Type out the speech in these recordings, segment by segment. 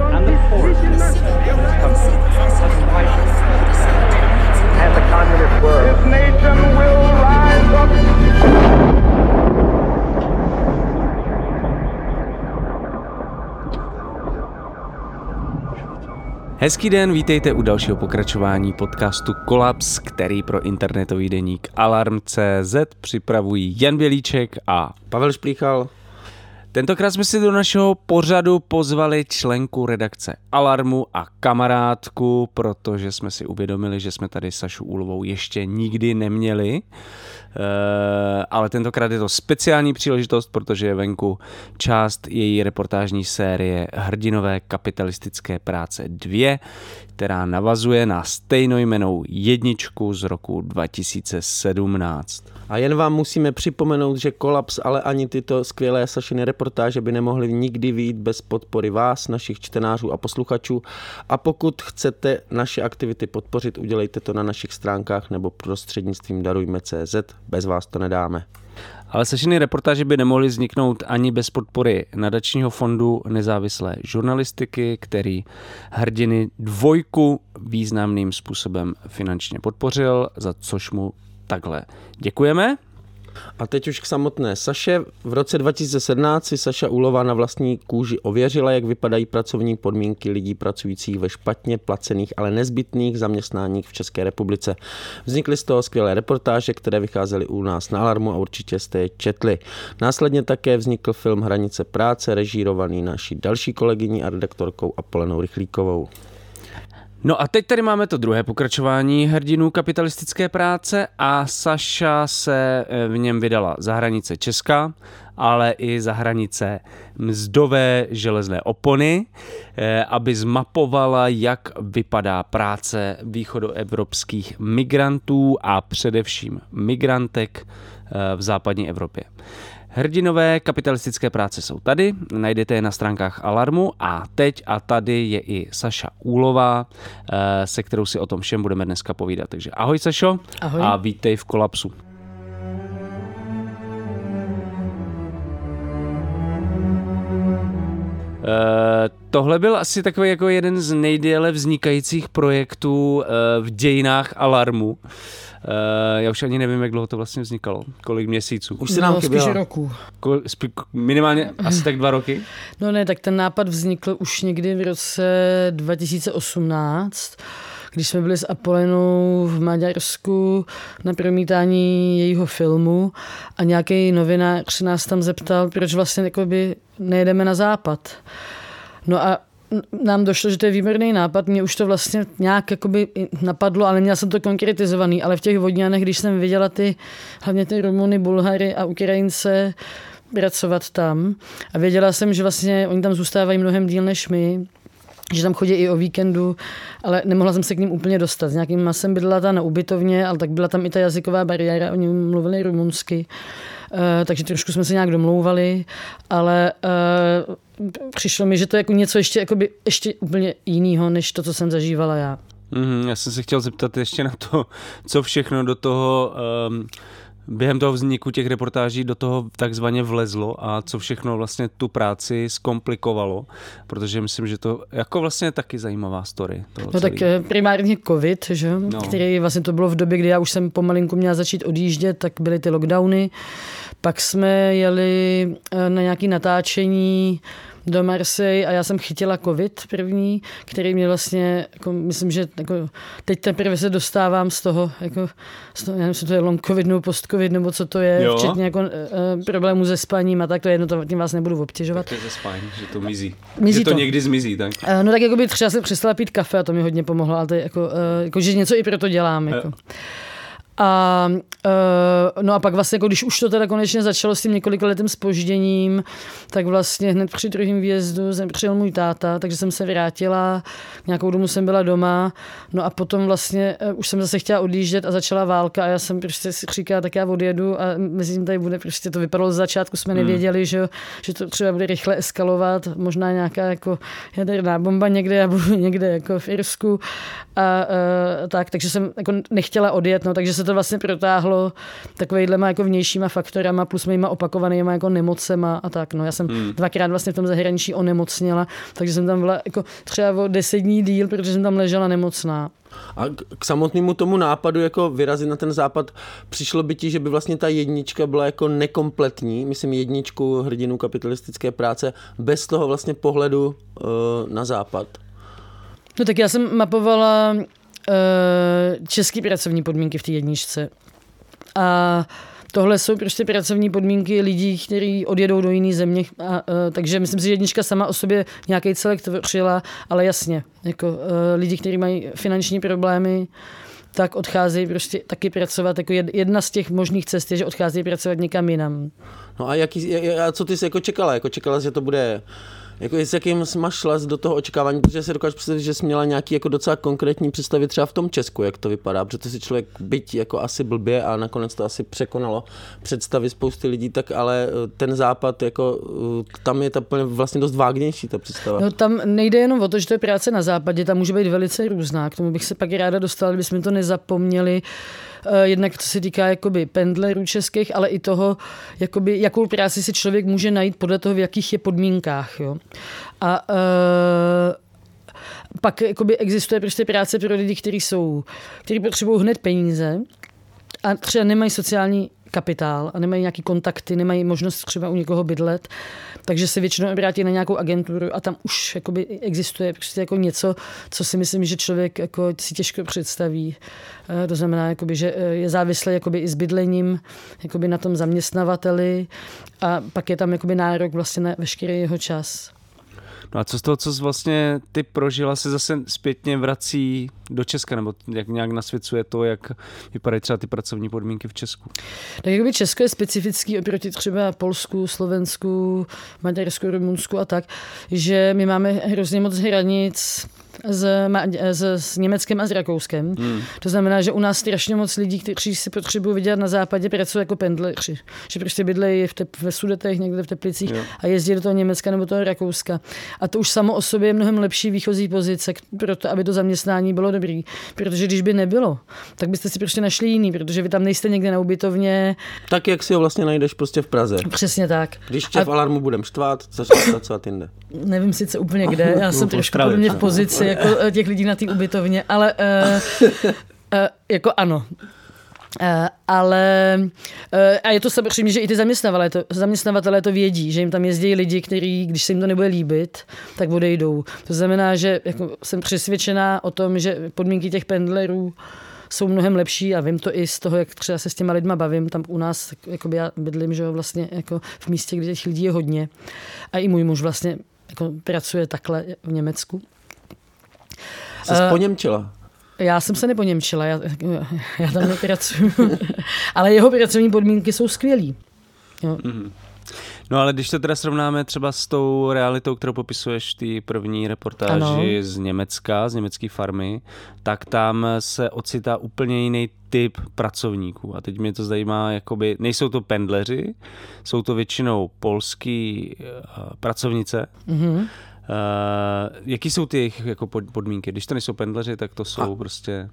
and the poorest 10% of this country has widened. And the communist word. This nation will rise up. Hezký den, vítejte u dalšího pokračování podcastu Kolaps, který pro internetový deník Alarm.cz připravují Jan Bělíček a Pavel Šplíchal. Tentokrát jsme si do našeho pořadu pozvali členku redakce Alarmu a kamarádku, protože jsme si uvědomili, že jsme tady Sašu Úlovou ještě nikdy neměli. Eh, ale tentokrát je to speciální příležitost, protože je venku část její reportážní série Hrdinové kapitalistické práce 2, která navazuje na stejnojmenou jedničku z roku 2017. A jen vám musíme připomenout, že kolaps, ale ani tyto skvělé Sašiny reportáže by nemohly nikdy výjít bez podpory vás, našich čtenářů a posluchačů. A pokud chcete naše aktivity podpořit, udělejte to na našich stránkách nebo prostřednictvím darujme.cz. Bez vás to nedáme. Ale Sašiny reportáže by nemohly vzniknout ani bez podpory nadačního fondu nezávislé žurnalistiky, který hrdiny dvojku významným způsobem finančně podpořil, za což mu takhle děkujeme. A teď už k samotné Saše. V roce 2017 si Saša Úlová na vlastní kůži ověřila, jak vypadají pracovní podmínky lidí pracujících ve špatně placených, ale nezbytných zaměstnáních v České republice. Vznikly z toho skvělé reportáže, které vycházely u nás na Alarmu a určitě jste je četli. Následně také vznikl film Hranice práce, režírovaný naší další kolegyní a redaktorkou Apolenou Rychlíkovou. No a teď tady máme to druhé pokračování hrdinů kapitalistické práce a Saša se eh, v něm vydala za hranice Česka, ale i za hranice mzdové železné opony, eh, aby zmapovala, jak vypadá práce východoevropských migrantů a především migrantek eh, v západní Evropě. Hrdinové kapitalistické práce jsou tady, najdete je na stránkách Alarmu a teď a tady je i Saša Úlová, eh, se kterou si o tom všem budeme dneska povídat. Takže ahoj Sašo Ahoj. a vítej v Kolapsu. Tohle byl asi takový jako jeden z nejdéle vznikajících projektů uh, v dějinách Alarmu. Uh, já už ani nevím, jak dlouho to vlastně vznikalo, kolik měsíců. Už se nám no, spíš roku. Minimálně asi tak dva roky. No ne, tak ten nápad vznikl už někdy v roce 2018, když jsme byli s Apolenou v Maďarsku na promítání jejího filmu a nějaký novinář nás tam zeptal, proč vlastně nejedeme na západ. No a nám došlo, že to je výborný nápad, mě už to vlastně nějak jakoby napadlo, ale měla jsem to konkretizovaný, ale v těch vodňanech, když jsem viděla ty, hlavně ty Rumuny, Bulhary a Ukrajince, pracovat tam. A věděla jsem, že vlastně oni tam zůstávají mnohem díl než my, že tam chodí i o víkendu, ale nemohla jsem se k ním úplně dostat. S nějakým masem bydlela ta na ubytovně, ale tak byla tam i ta jazyková bariéra, oni mluvili rumunsky, uh, takže trošku jsme se nějak domlouvali, ale uh, přišlo mi, že to je jako něco ještě, jakoby, ještě úplně jiného, než to, co jsem zažívala já. Mm, já jsem se chtěl zeptat ještě na to, co všechno do toho um, během toho vzniku těch reportáží do toho takzvaně vlezlo a co všechno vlastně tu práci zkomplikovalo, protože myslím, že to jako vlastně taky zajímavá story. No tak celý. eh, primárně covid, že? No. No. který vlastně to bylo v době, kdy já už jsem pomalinku měla začít odjíždět, tak byly ty lockdowny. Pak jsme jeli eh, na nějaké natáčení do Marseille a já jsem chytila covid první, který mě vlastně, jako, myslím, že jako, teď teprve se dostávám z toho, jako, z toho, já nevím, to je long covid nebo post covid, nebo co to je, Jo. včetně jako, e, problémů se spaním a tak, to je jedno, to tím vás nebudu obtěžovat. Tak je spáň, že to mizí. Mizí že to, to. někdy zmizí, tak. Eh, No tak jako by třeba jsem přestala pít kafe a to mi hodně pomohlo, ale to je jako, eh, jako že něco i proto dělám. Jako. A, uh, no a pak vlastně, jako když už to teda konečně začalo s tím několika letým spožděním, tak vlastně hned při druhém výjezdu jsem přijel můj táta, takže jsem se vrátila, nějakou domu jsem byla doma, no a potom vlastně uh, už jsem zase chtěla odjíždět a začala válka a já jsem prostě si říkala, tak já odjedu a mezi tím tady bude prostě to vypadalo z začátku, jsme hmm. nevěděli, že, že to třeba bude rychle eskalovat, možná nějaká jako jaderná bomba někde, já budu někde jako v Irsku a uh, tak, takže jsem jako nechtěla odjet, no, takže se to vlastně protáhlo takovýhlema jako vnějšíma faktorama plus mýma opakovanýma jako nemocema a tak. No, já jsem hmm. dvakrát vlastně v tom zahraničí onemocněla, takže jsem tam byla jako třeba o deset dní díl, protože jsem tam ležela nemocná. A k samotnému tomu nápadu jako vyrazit na ten západ, přišlo by ti, že by vlastně ta jednička byla jako nekompletní, myslím jedničku hrdinu kapitalistické práce, bez toho vlastně pohledu uh, na západ? No tak já jsem mapovala české pracovní podmínky v té jedničce. A tohle jsou prostě pracovní podmínky lidí, kteří odjedou do jiné země. A, eh, takže myslím si, že jednička sama o sobě nějaký celek tvořila, ale jasně, jako eh, lidi, kteří mají finanční problémy, tak odcházejí prostě taky pracovat. Jako jedna z těch možných cest je, že odcházejí pracovat někam jinam. No a, jaký, a co ty jsi jako čekala? Jako čekala, že to bude jako s jakým máš šla do toho očekávání, protože si dokážu představit, že jsi měla nějaký jako docela konkrétní představy třeba v tom Česku, jak to vypadá, protože to si člověk byť jako asi blbě a nakonec to asi překonalo představy spousty lidí, tak ale eh, ten západ, jako eh, tam je ta vlastně dost vágnější ta představa. No tam nejde jenom o to, že to je práce na západě, tam může být velice různá, k tomu bych se pak ráda dostala, kdybychom to nezapomněli. Eh, jednak co se týká jakoby pendlerů českých, ale i toho, jakoby, jakou práci si člověk může najít podle toho, v jakých je podmínkách. Jo. A uh, pak jakoby existuje prostě práce pro lidi, kteří jsou, kteří potřebují hned peníze a třeba nemají sociální kapitál a nemají nějaký kontakty, nemají možnost třeba u někoho bydlet, takže se většinou obrátí na nějakou agenturu a tam už jakoby existuje prostě jako něco, co si myslím, že člověk jako si těžko představí. Eh, to znamená, jakoby, že eh, je závislý jakoby i s bydlením jakoby na tom zaměstnavateli a pak je tam jakoby nárok vlastně na veškerý jeho čas. No a co z toho, co vlastně ty prožila, se zase zpětně vrací do Česka, nebo jak nějak nasvěcuje to, jak vypadají třeba ty pracovní podmínky v Česku? Tak jakoby Česko je specifický oproti třeba Polsku, Slovensku, Maďarsku, Rumunsku a tak, že my máme hrozně moc hranic s, s, s Německem a s Rakouskem. Hmm. To znamená, že u nás strašně moc lidí, kteří si potřebují vydělat na západě, pracují jako pendleři. Že prostě bydlejí v tep, ve Sudetech, někde v Teplicích jo. a jezdí do toho Německa nebo toho Rakouska. A to už samo o sobě je mnohem lepší výchozí pozice pro to, aby to zaměstnání bylo dobrý. Protože když by nebylo, tak byste si prostě našli jiný, protože vy tam nejste někde na ubytovně. Tak jak si ho vlastně najdeš prostě v Praze. Přesně tak. Když tě a... v alarmu budem štvát, začneš pracovat jinde. Nevím sice úplně kde, já jsem trošku podobně v pozici jako eh, těch lidí na té ubytovně, ale uh, uh, jako ano. Uh, ale uh, a je to samozřejmě, že i ty zaměstnavatelé to, zaměstnavatelé to vědí, že jim tam jezdí lidi, kteří, když se jim to nebude líbit, tak odejdou. To znamená, že jako, jsem přesvědčená o tom, že podmínky těch pendlerů jsou mnohem lepší a vím to i z toho, jak třeba se s těma lidma bavím. Tam u nás, jako já bydlím, že vlastně jako v místě, kde těch lidí je hodně. A i můj muž vlastně jako pracuje takhle v Německu. Jsi uh, poněmčila? Já jsem se neponěmčila, já, já tam nepracuju. ale jeho pracovní podmínky jsou skvělý. Jo. Mm-hmm. No ale když to teda srovnáme třeba s tou realitou, kterou popisuješ ty první reportáži ano. z Německa, z německé farmy, tak tam se ocitá úplně jiný typ pracovníků. A teď mě to zajímá, jakoby, nejsou to pendleři, jsou to většinou polský uh, pracovnice, mm-hmm. Uh, jaký jsou ty jejich jako podmínky? Když to nejsou pendleři, tak to jsou a. prostě...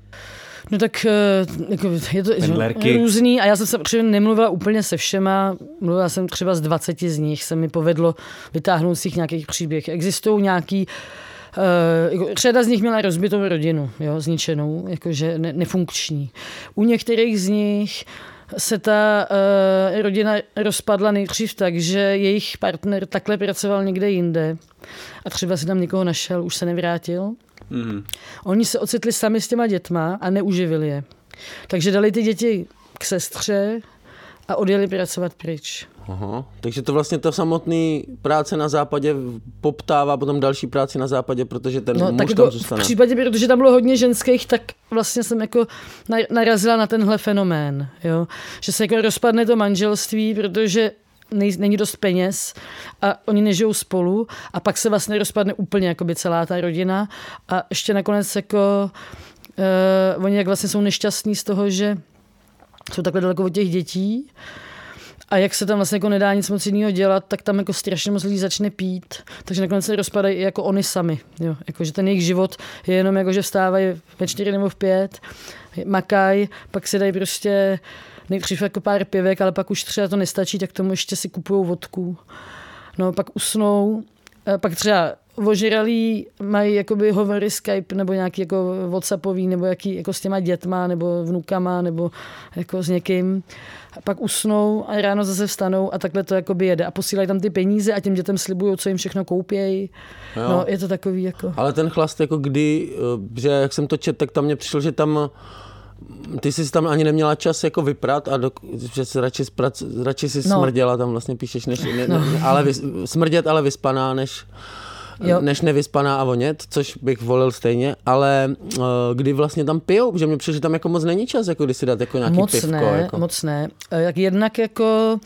No tak eh, jako je to Pendlerky. různý a já jsem se třeba nemluvila úplně se všema, mluvila jsem třeba z 20 z nich, se mi povedlo vytáhnout si nějakých příběh. Existují nějaký Uh, jako řada z nich měla rozbitou rodinu, jo, zničenou, jakože ne, nefunkční. U některých z nich se ta uh, rodina rozpadla nejdřív tak, že jejich partner takhle pracoval někde jinde a třeba si tam někoho našel, už se nevrátil. Mm. Oni se ocitli sami s těma dětma a neuživili je. Takže dali ty děti k sestře a odjeli pracovat pryč. Aha. Takže to vlastně to samotný práce na západě poptává potom další práci na západě, protože ten No, muž tak tam jako v zůstane. případě, protože tam bylo hodně ženských, tak vlastně jsem jako na- narazila na tenhle fenomén, jo? že se jako rozpadne to manželství, protože nej, není dost peněz a oni nežijou spolu a pak se vlastně rozpadne úplně jakoby celá ta rodina a ještě nakonec jako uh, oni jak vlastně jsou nešťastní z toho, že jsou takhle daleko od těch dětí a jak se tam vlastně jako nedá nic moc jiného dělat, tak tam jako strašně moc lidí začne pít. Takže nakonec se rozpadají i jako oni sami. Jo. Jako, že ten jejich život je jenom jako, že vstávají ve čtyři nebo v pět, makají, pak si dají prostě nejdřív jako pár pivek, ale pak už třeba to nestačí, tak tomu ještě si kupují vodku. No, pak usnou, a pak třeba ožralí mají jakoby hovory Skype nebo nějaký jako Whatsappový nebo jaký jako s těma dětma nebo vnukama nebo jako s někým. A pak usnou a ráno zase vstanou a takhle to jakoby jede. A posílají tam ty peníze a těm dětem slibují, co jim všechno koupějí. Jo. No, je to takový jako... Ale ten chlast, jako kdy, eh, že jak jsem to čet, tak tam mě přišlo, že tam ty jsi tam ani neměla čas jako vyprat a do, že jsi radši, sprac, radši si No. smrděla, tam vlastně píšeš, než, ne, no. ale vys, smrdět, ale vyspaná, než, Jo. než nevyspaná a vonět, což bych volil stejně, ale uh, kdy vlastně tam pijou, že mě přišlo, že tam jako moc není čas, jako když si dát jako nějaký Moc pivko. ne, jako. moc ne. Eh, Jak jednak jako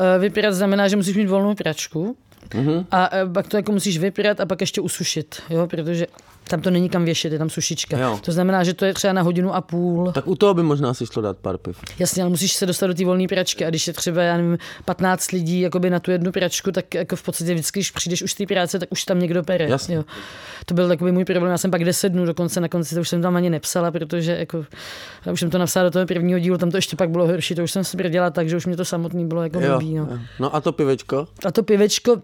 eh, vyprat znamená, že musíš mít volnou pračku Mhm. a eh, pak to jako musíš vyprat a pak ještě usušit, jo, protože tam to není kam věšet, je tam sušička. Jo. To znamená, že to je třeba na hodinu a půl. Tak u toho by možná si šlo dát pár piv. Jasně, ale musíš se dostat do té volné pračky a když je třeba, já nevím, 15 lidí jakoby na tu jednu pračku, tak jako v podstatě vždycky, když přijdeš už z té práce, tak už tam někdo pere. Jasně. Jo. To byl takový můj problém, já jsem pak 10 dnů dokonce, na konci to už jsem tam ani nepsala, protože jako, já už jsem to napsala do toho prvního dílu, tam to ještě pak bylo horší, to už jsem si dělala tak, že už mě to samotný bylo jako Jo. blbý, no. no a to pivečko? A to pivečko,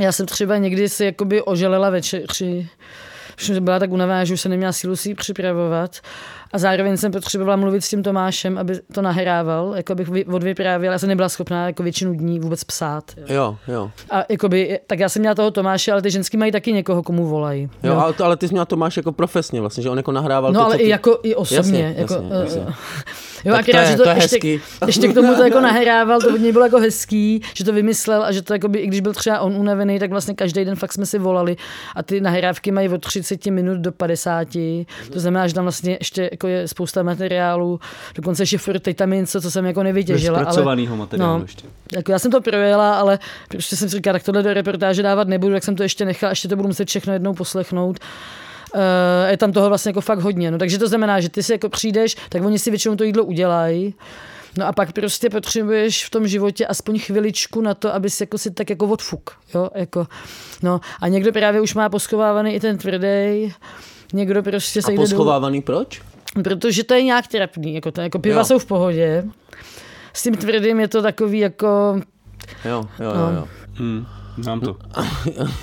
já jsem třeba někdy si jakoby oželela večeři, jsem byla tak unavená, že už jsem neměla sílu si ji připravovat. A zároveň jsem potřebovala mluvit s tím Tomášem, aby to nahrával, jako abych vy- odvyprávěla. Já jsem nebyla schopná jako většinu dní vůbec psát. Jo, jo. A jakoby, tak já jsem měla toho Tomáše, ale ty ženský mají taky někoho, komu volají. Jo, ale, to, ale ty jsi měla Tomáš jako profesně vlastně, že on jako nahrával No to, ale co i ty... jako i osobně. Jasně, jako, jasně, eh, jasně. Jo, Tak to akorát, je- že to, to je ještě, hezký. ještě k tomu to jako nahrával, to od něj bylo jako hezký, že to vymyslel a že to jakoby, i když byl třeba on unavený, tak vlastně každý den fakt jsme si volali a ty nahrávky mají od 30 minut do 50, to znamená, že tam vlastně ještě jako je spousta materiálu, dokonce ještě furt teď tam je něco, co jsem jako nevytěžila. Ale, Zpracovanýho materiálu no, ještě. jako já jsem to projela, ale prostě jsem si říkala, tak tohle do reportáže dávat nebudu, tak jsem to ještě nechala, ještě to budu muset všechno jednou poslechnout. Uh, je tam toho vlastně jako fakt hodně. No, takže to znamená, že ty si jako přijdeš, tak oni si většinou to jídlo udělají. No a pak prostě potřebuješ v tom životě aspoň chviličku na to, aby si jako si tak jako odfuk. Jo? Jako, no. A někdo právě už má poschovávaný i ten tvrdý, někdo prostě se A jde dolů. poschovávaný proč? Protože to je nějak trapný. Jako, to, jako piva Jo. jsou v pohodě. S tím tvrdým je to takový jako Jo, jo, No. jo. jo. Hmm, mám to.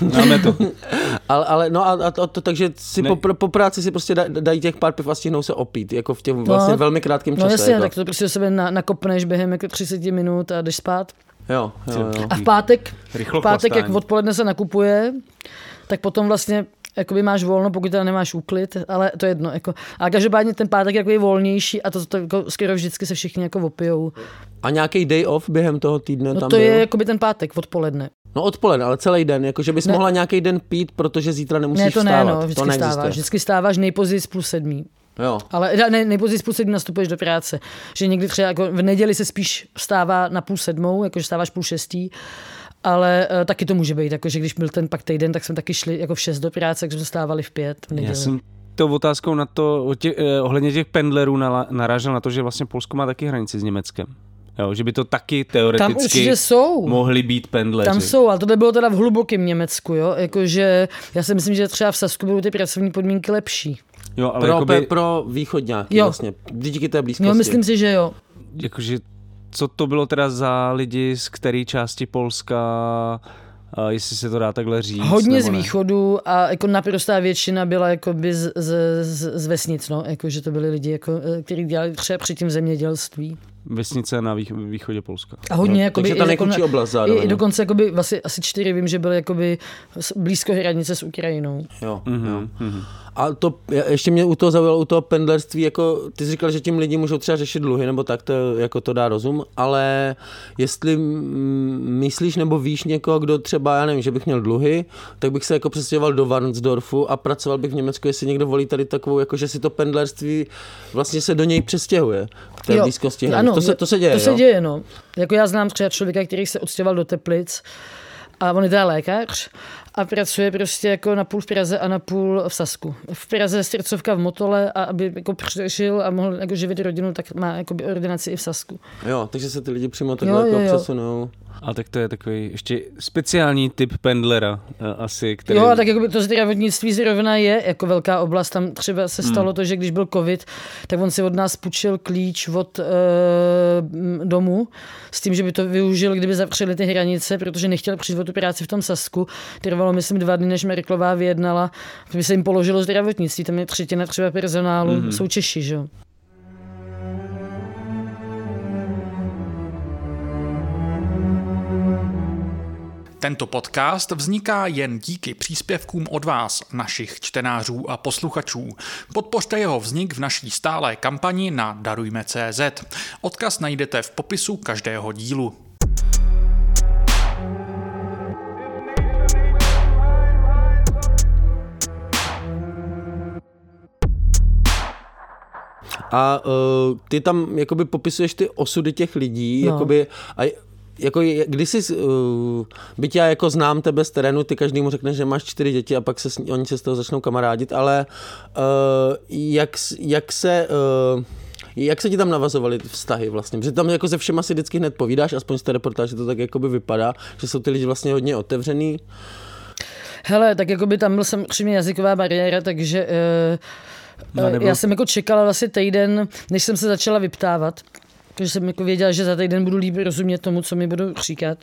Máme to. Ale, ale no a, a to, to, takže si Ne. po, po, práci si prostě da, dají těch pár piv a stihnou se opít, jako v těm vlastně velmi krátkém čase. No jasně, jako. tak to prostě sebe na, nakopneš během jako 30 minut a jdeš spát. Jo, jo, jo. A v pátek, Rychlo v pátek jak odpoledne se nakupuje, tak potom vlastně jakoby máš volno, pokud teda nemáš úklid, ale to je jedno. Jako. A každopádně ten pátek je volnější a to, to jako skoro vždycky se všichni jako opijou. A nějaký day off během toho týdne No tam to byl? je jakoby ten pátek odpoledne. No odpoledne, ale celý den, jako že bys Ne. mohla nějaký den pít, protože zítra nemusíš ne, to vstávat. ne, no, vždycky to neexistuje. stáváš. Vždycky stáváš nejpozději z půl sedmí. Jo. Ale ne, ne, nejpozději z půl sedmí nastupuješ do práce. Že někdy třeba jako v neděli se spíš vstává na půl sedmou, jakože stáváš půl šestý, ale uh, taky to může být, jakože když byl ten pak týden, tak jsme taky šli jako v šest do práce, takže jsme stávali v pět v neděli. Já jsem tou otázkou na to, o tě, eh, ohledně těch pendlerů nala- narážel na to, že vlastně Polsko má taky hranici s Německem. Jo, že by to taky Tam teoreticky určitě jsou. mohli být pendleři. Tam jsou, ale tohle bylo teda v hlubokém Německu, jo? Jakože já si myslím, že třeba v Sasku budou ty pracovní podmínky lepší. Jo, ale Pro, jakoby, pe, pro východňáky Jo. vlastně, díky té blízkosti. Jo, myslím si, že jo. jakože, co to bylo teda za lidi z které části Polska, a jestli se to dá takhle říct. Hodně z východu a jako naprostá většina byla jakoby z, z, z, z vesnic, no? Jako, že to byli lidi, jako, eh, kteří dělali třeba předtím zemědělství. vesnice na vých- východě Polska. A hodně, jakoby, takže ta nejchudší jako, oblast i, zároveň. i dokonce jakoby, vlastně asi čtyři vím, že byly jakoby blízko hranice s Ukrajinou. Jo, Mhm, jo. A to ještě mě u toho zaujalo, u toho pendlerství, jako ty jsi říkal, že tím lidi můžou třeba řešit dluhy, nebo tak, to, jako to dá rozum, ale jestli myslíš nebo víš někoho, kdo třeba, já nevím, že bych měl dluhy, tak bych se jako přestěhoval do Varnsdorfu a pracoval bych v Německu, jestli někdo volí tady takovou, jako že si to pendlerství vlastně se do něj přestěhuje v té Jo, blízkosti. Ano, to, se, to se děje, To se jo? děje, no. Jako já znám třeba člověka, který se odstěhoval do Teplic a on je teda lékař a pracuje prostě jako na půl v Praze a na půl v Sasku. V Praze srdcovka v Motole a aby jako přežil a mohl jako živit rodinu, tak má jako ordinaci i v Sasku. jo, takže se ty lidi přímo takhle Jo, jako jo, jo. přesunou. A tak to je takový ještě speciální typ pendlera eh, asi, který... Jo, a tak jako to zdravotnictví zrovna je jako velká oblast. Tam třeba se stalo Hmm. to, že když byl covid, tak on si od nás půjčil klíč od e, domu s tím, že by to využil, kdyby zavřeli ty hranice, protože nechtěl přijít o tu práci v tom Sasku. Trvalo, myslím, dva dny, než Merklová vyjednala, aby se jim položilo zdravotnictví. Tam je třetina třeba personálu, Hmm. mm-hmm. jsou Češi, že jo. Tento podcast vzniká jen díky příspěvkům od vás, našich čtenářů a posluchačů. Podpořte jeho vznik v naší stálé kampani na Darujme.cz. Odkaz najdete v popisu každého dílu. A uh, ty tam jakoby popisuješ ty osudy těch lidí, No. jakoby, a jako když jsi, uh, byť já jako znám tebe z terénu, ty každému řekneš, že máš čtyři děti a pak se, oni se z toho začnou kamarádit, ale uh, jak, jak se... Uh, jak se ti tam navazovaly ty vztahy vlastně? Protože tam jako se všema si vždycky hned povídáš, aspoň z té reportáže to tak jakoby vypadá, že jsou ty lidi vlastně hodně otevřený. Hele, tak jako by tam byl samozřejmě jazyková bariéra, takže uh, No, nebo- já jsem jako čekala vlastně týden, než jsem se začala vyptávat, protože jsem jako věděla, že za týden budu líp rozumět tomu, co mi budou říkat.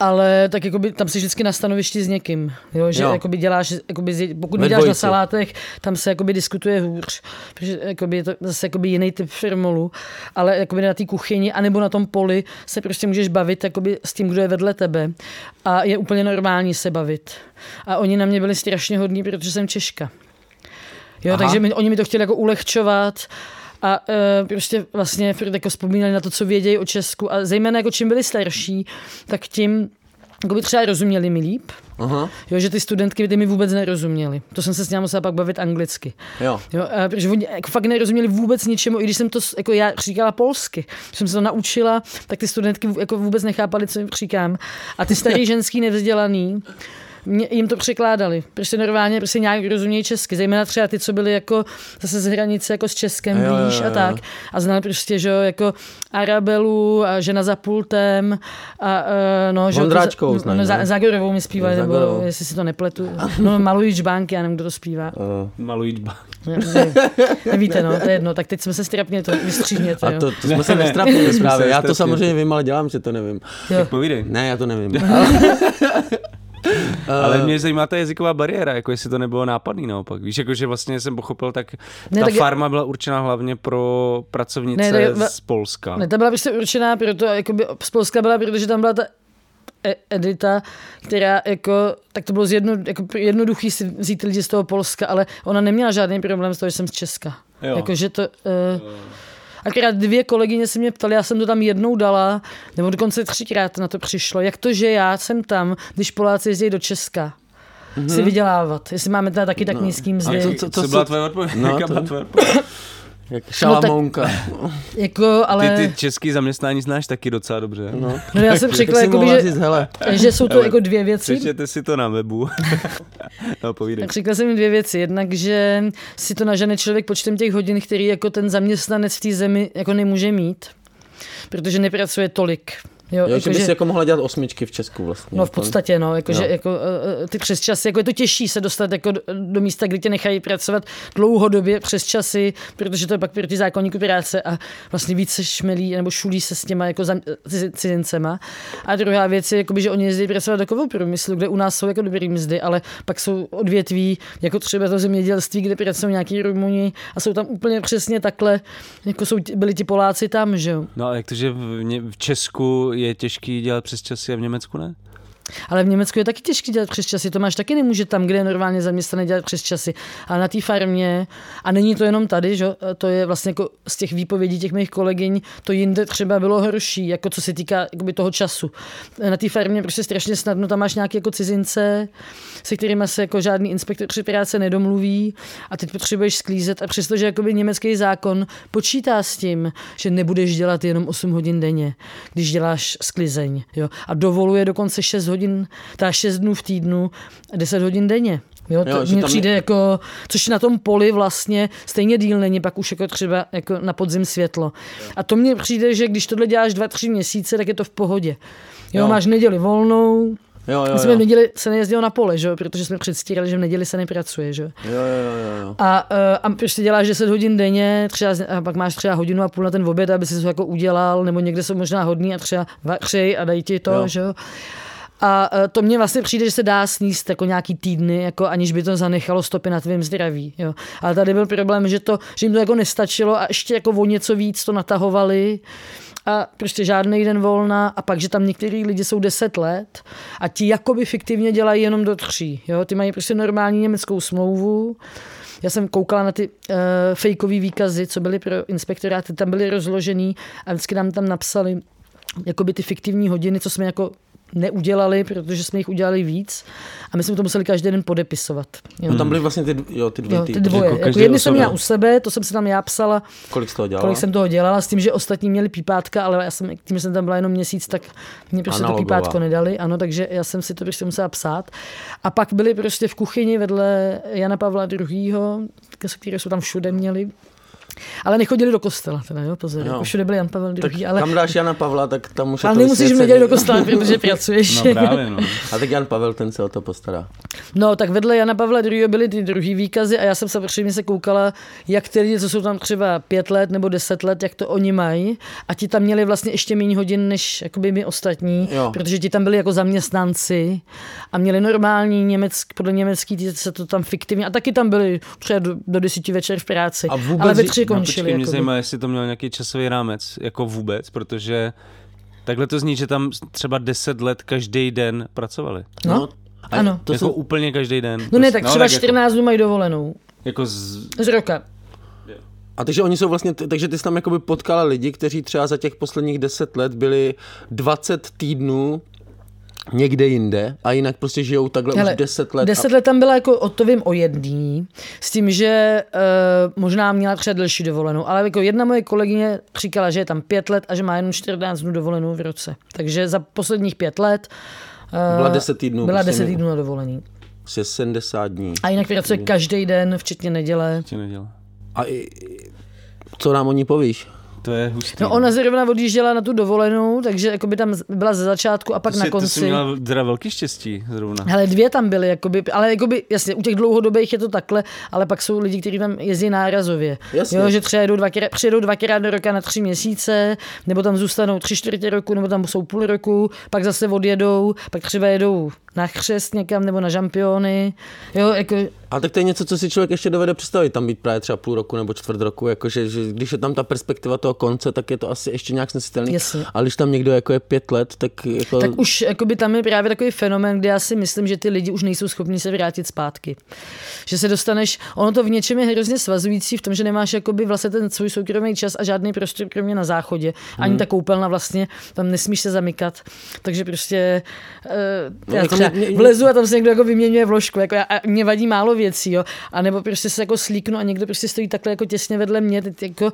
Ale tak jakoby, tam jsi vždycky na stanovišti s někým, jo, že Jo. jakoby děláš, jakoby, pokud děláš na salátech, tam se jakoby diskutuje hůř, protože jakoby, je to zase jakoby jiný typ firmolu, ale jakoby na té kuchyni anebo na tom poli se prostě můžeš bavit jakoby s tím, kdo je vedle tebe a je úplně normální se bavit. A oni na mě byli strašně hodní, protože jsem Češka. Jo, Aha. takže mi, oni mi to chtěli jako ulehčovat a e, prostě vlastně jako vzpomínali na to, co vědějí o Česku a zejména jako čím byli starší, tak tím jako by třeba rozuměli mi líp. Aha, Jo, že ty studentky ty mi vůbec nerozuměly. To jsem se s ním musela pak bavit anglicky. jo. Jo, a protože oni jako fakt nerozuměli vůbec ničemu, i když jsem to jako já říkala polsky. Když jsem se to naučila, tak ty studentky jako vůbec nechápali, co jim říkám. A ty starý ženský nevzdělaný, mě, jim to překládali. Prostě normálně prostě nějak rozumějí česky. Zejména třeba ty, co byly jako zase z hranice jako s Českem Jo, jo, blíž jo, a jo. tak. A znali prostě, že jo, jako Arabelu a žena za pultem a uh, no, že jo, to znají, no, za, ne? Zagorovou mi zpívali, nebo Zagorovou. jestli si to nepletu. No, malují čbánky, já nevím, kdo to zpívá. Uh, Malují dba. Ne, ne, nevíte, no, to je jedno, tak teď jsme se strapně to vystříhněte, a jo. to, to jsme se se právě. Já to samozřejmě vím, ale dělám, že to nevím. jo. Povídej. Ne, já to nevím. Ale mě zajímá ta jazyková bariéra, jako jestli to nebylo nápadný naopak. Víš, jako že vlastně jsem pochopil, tak Ne, ta tak je- farma byla určena hlavně pro pracovnice Ne, tak- z Polska. Ne, ta byla prostě určená, proto, jakoby, z Polska byla, protože tam byla ta E- Edita, která jako, tak to bylo zjedno, jako jednoduchý si vzít lidi z toho Polska, ale ona neměla žádný problém s toho, že jsem z Česka. Jo. Jakože to, uh, akorát dvě kolegyně se mě ptaly, já jsem to tam jednou dala, nebo dokonce třikrát na to přišlo, jak to, že já jsem tam, když Poláci jezdí do Česka, mm-hmm. si vydělávat, jestli máme teda taky tak no. nízký mzdy. A co- Co, co- co, byla tvoje odpověď? No, to- byla tvoje odpověď? Jak šalamounka. Jako, ale... Ty, ty český zaměstnání znáš taky docela dobře. No. No já jsem Tak řekla, jakoby, mohla že, říct, hele, že jsou to Hele, jako dvě věci. Přečtěte si to na webu. no, povídej. Tak řekla jsem jim dvě věci. Jednak, že si to nažene člověk počtem těch hodin, který jako ten zaměstnanec v té zemi jako nemůže mít, protože nepracuje tolik. Jo, jo že bys že... jako mohla dělat osmičky v Česku vlastně. No v podstatě, no, jako, že, jako, eh, ty přes časy, jako je to těžší se dostat jako do, do místa, kde tě nechají pracovat dlouhodobě přes časy, protože to je pak proti zákonníku práce a vlastně víc se šmelí nebo šulí se s těma jako cizincema. A druhá věc je, jakoby, že oni jezdí pracovat do kovou průmyslu, kde u nás jsou jako dobrý mzdy, ale pak jsou odvětví, jako třeba to zemědělství, kde pracují nějaký Rumuni a jsou tam úplně přesně takhle, jako jsou, byli ti Poláci tam, že jo. No a jak to, že v, v Česku je těžký dělat přes časy a v Německu ne? Ale v Německu je taky těžké dělat přes časy. Tomáš taky nemůže tam, kde je normálně zaměstnaný dělat přes časy. Ale na té farmě, a není to jenom tady, že? to je vlastně jako z těch výpovědí těch mých kolegyň, to jinde třeba bylo horší, jako co se týká jakoby toho času. Na té farmě prostě strašně snadno, tam máš nějaké jako cizince, se kterými se jako žádný inspektor při práce nedomluví a teď potřebuješ sklízet a přestože jakoby německý zákon počítá s tím, že nebudeš dělat jenom 8 hodin denně, když děláš sklizeň. Jo? A dovoluje dokonce 6 hodin hodin, ta 6 dnů v týdnu, 10 hodin denně. Jo, to jo, mně přijde je... jako, což na tom poli vlastně stejně díl není, pak už jako třeba jako na podzim světlo. A to mně přijde, že když tohle děláš dva, tři měsíce, tak je to v pohodě. Jo, jo. máš neděli volnou, Jo, jo, My jsme v neděli se nejezdilo na pole, že? protože jsme předstírali, že v neděli se nepracuje. Že? Jo, jo, jo, jo. A, eh, a prostě děláš 10 hodin denně, třeba, a pak máš třeba hodinu a půl na ten oběd, aby si to jako udělal, nebo někde jsou možná hodný a třeba vařej a dají ti to. Jo. Že? A e, to mně vlastně přijde, že se dá sníst jako nějaký týdny, jako aniž by to zanechalo stopy na tvém zdraví. Jo. Ale tady byl problém, že, to, že jim to jako nestačilo a ještě jako o něco víc to natahovali a prostě žádný den volna a pak, že tam některý lidi jsou 10 let a ti jakoby fiktivně dělají jenom do tří. Jo? Ty mají prostě normální německou smlouvu, já jsem koukala na ty uh, fejkové výkazy, co byly pro inspektoráty, tam byly rozložený a vždycky nám tam napsali jakoby ty fiktivní hodiny, co jsme jako neudělali, protože jsme jich udělali víc a my jsme to museli každý den podepisovat. Jo. No tam byly vlastně ty, jo, ty, dvě, jo, ty dvoje. Jako jako jedny jsem měla u sebe, to jsem si tam já psala. Kolik toho dělala? Kolik jsem toho dělala, s tím, že ostatní měli pípátka, ale já jsem, tím, že jsem tam byla jenom měsíc, tak mě prostě Analogová. to pípátko nedali, ano, takže já jsem si to prostě musela psát. A pak byli prostě v kuchyni vedle Jana Pavla II., které jsou tam všude měli, ale nechodili do kostela, teda, jo, pozor. Jo. Jako všude byl Jan Pavel II. Ale... Tam dáš Jana Pavla, tak tam už Ale nemusíš mě do kostela, protože pracuješ. No právě, no. A tak Jan Pavel, ten se o to postará. No, tak vedle Jana Pavla II. byly ty druhý výkazy a já jsem samozřejmě se koukala, jak ty lidi, co jsou tam třeba pět let nebo deset let, jak to oni mají. A ti tam měli vlastně ještě méně hodin, než jakoby my ostatní, jo. protože ti tam byli jako zaměstnanci a měli normální německ, podle německý, se to tam fiktivně, a taky tam byli třeba do, do desíti večer v práci. A vůbec, ale ve tři končili. No, mě zajímá, jestli to mělo nějaký časový rámec, jako vůbec, protože takhle to zní, že tam třeba 10 let každý den pracovali. No, no ano. To jako jsou... úplně každý den. No ne, tak no, třeba tak 14 jako... dnů mají dovolenou. Jako z... z roka. A takže oni jsou vlastně, takže ty jsi tam jakoby potkala lidi, kteří třeba za těch posledních 10 let byli 20 týdnů někde jinde a jinak prostě žijou takhle Hele, už deset let. Deset a... let tam byla jako, o to vím, o jedný, s tím, že uh, možná měla třeba delší dovolenou, ale jako jedna moje kolegyně říkala, že je tam pět let a že má jenom 14 dnů dovolenou v roce. Takže za posledních pět let uh, byla deset týdnů. Byla prostě deset týdnů na dovolení. 70 dní. A jinak pracuje každý den, včetně neděle. Včetně neděle. A i, co nám o ní povíš? To je hustý. No ona zrovna odjížděla na tu dovolenou, takže jako by tam byla ze začátku a pak to na konci. To jsi měla teda velký štěstí zrovna. Ale dvě tam byly, jakoby, ale jakoby, jasně, u těch dlouhodobých je to takhle, ale pak jsou lidi, kteří tam jezdí nárazově. Jasně. Jo, že třeba jedou dvakrát, přijedou dvakrát do roka na tři měsíce, nebo tam zůstanou tři čtvrtě roku, nebo tam jsou půl roku, pak zase odjedou, pak třeba jedou na chřest někam nebo na žampiony. Jo, jako... A tak to je něco, co si člověk ještě dovede představit, tam být právě třeba půl roku nebo čtvrt roku, jakože že když je tam ta perspektiva toho konce, tak je to asi ještě nějak snesitelný. Jasně. Ale když tam někdo jako je pět let, tak jako... Tak už by tam je právě takový fenomén, kde já si myslím, že ty lidi už nejsou schopni se vrátit zpátky. Že se dostaneš, ono to v něčem je hrozně svazující v tom, že nemáš jakoby vlastně ten svůj soukromý čas a žádný prostor kromě na záchodě. Ani hmm. ta koupelna vlastně, tam nesmíš se zamykat. Takže prostě uh, no, já jako třeba mě, mě, vlezu a tam se někdo jako vyměňuje vložku. Jako já, a mě vadí málo věcí, jo. A nebo prostě se jako slíknu a někdo prostě stojí takhle jako těsně vedle mě, teď jako,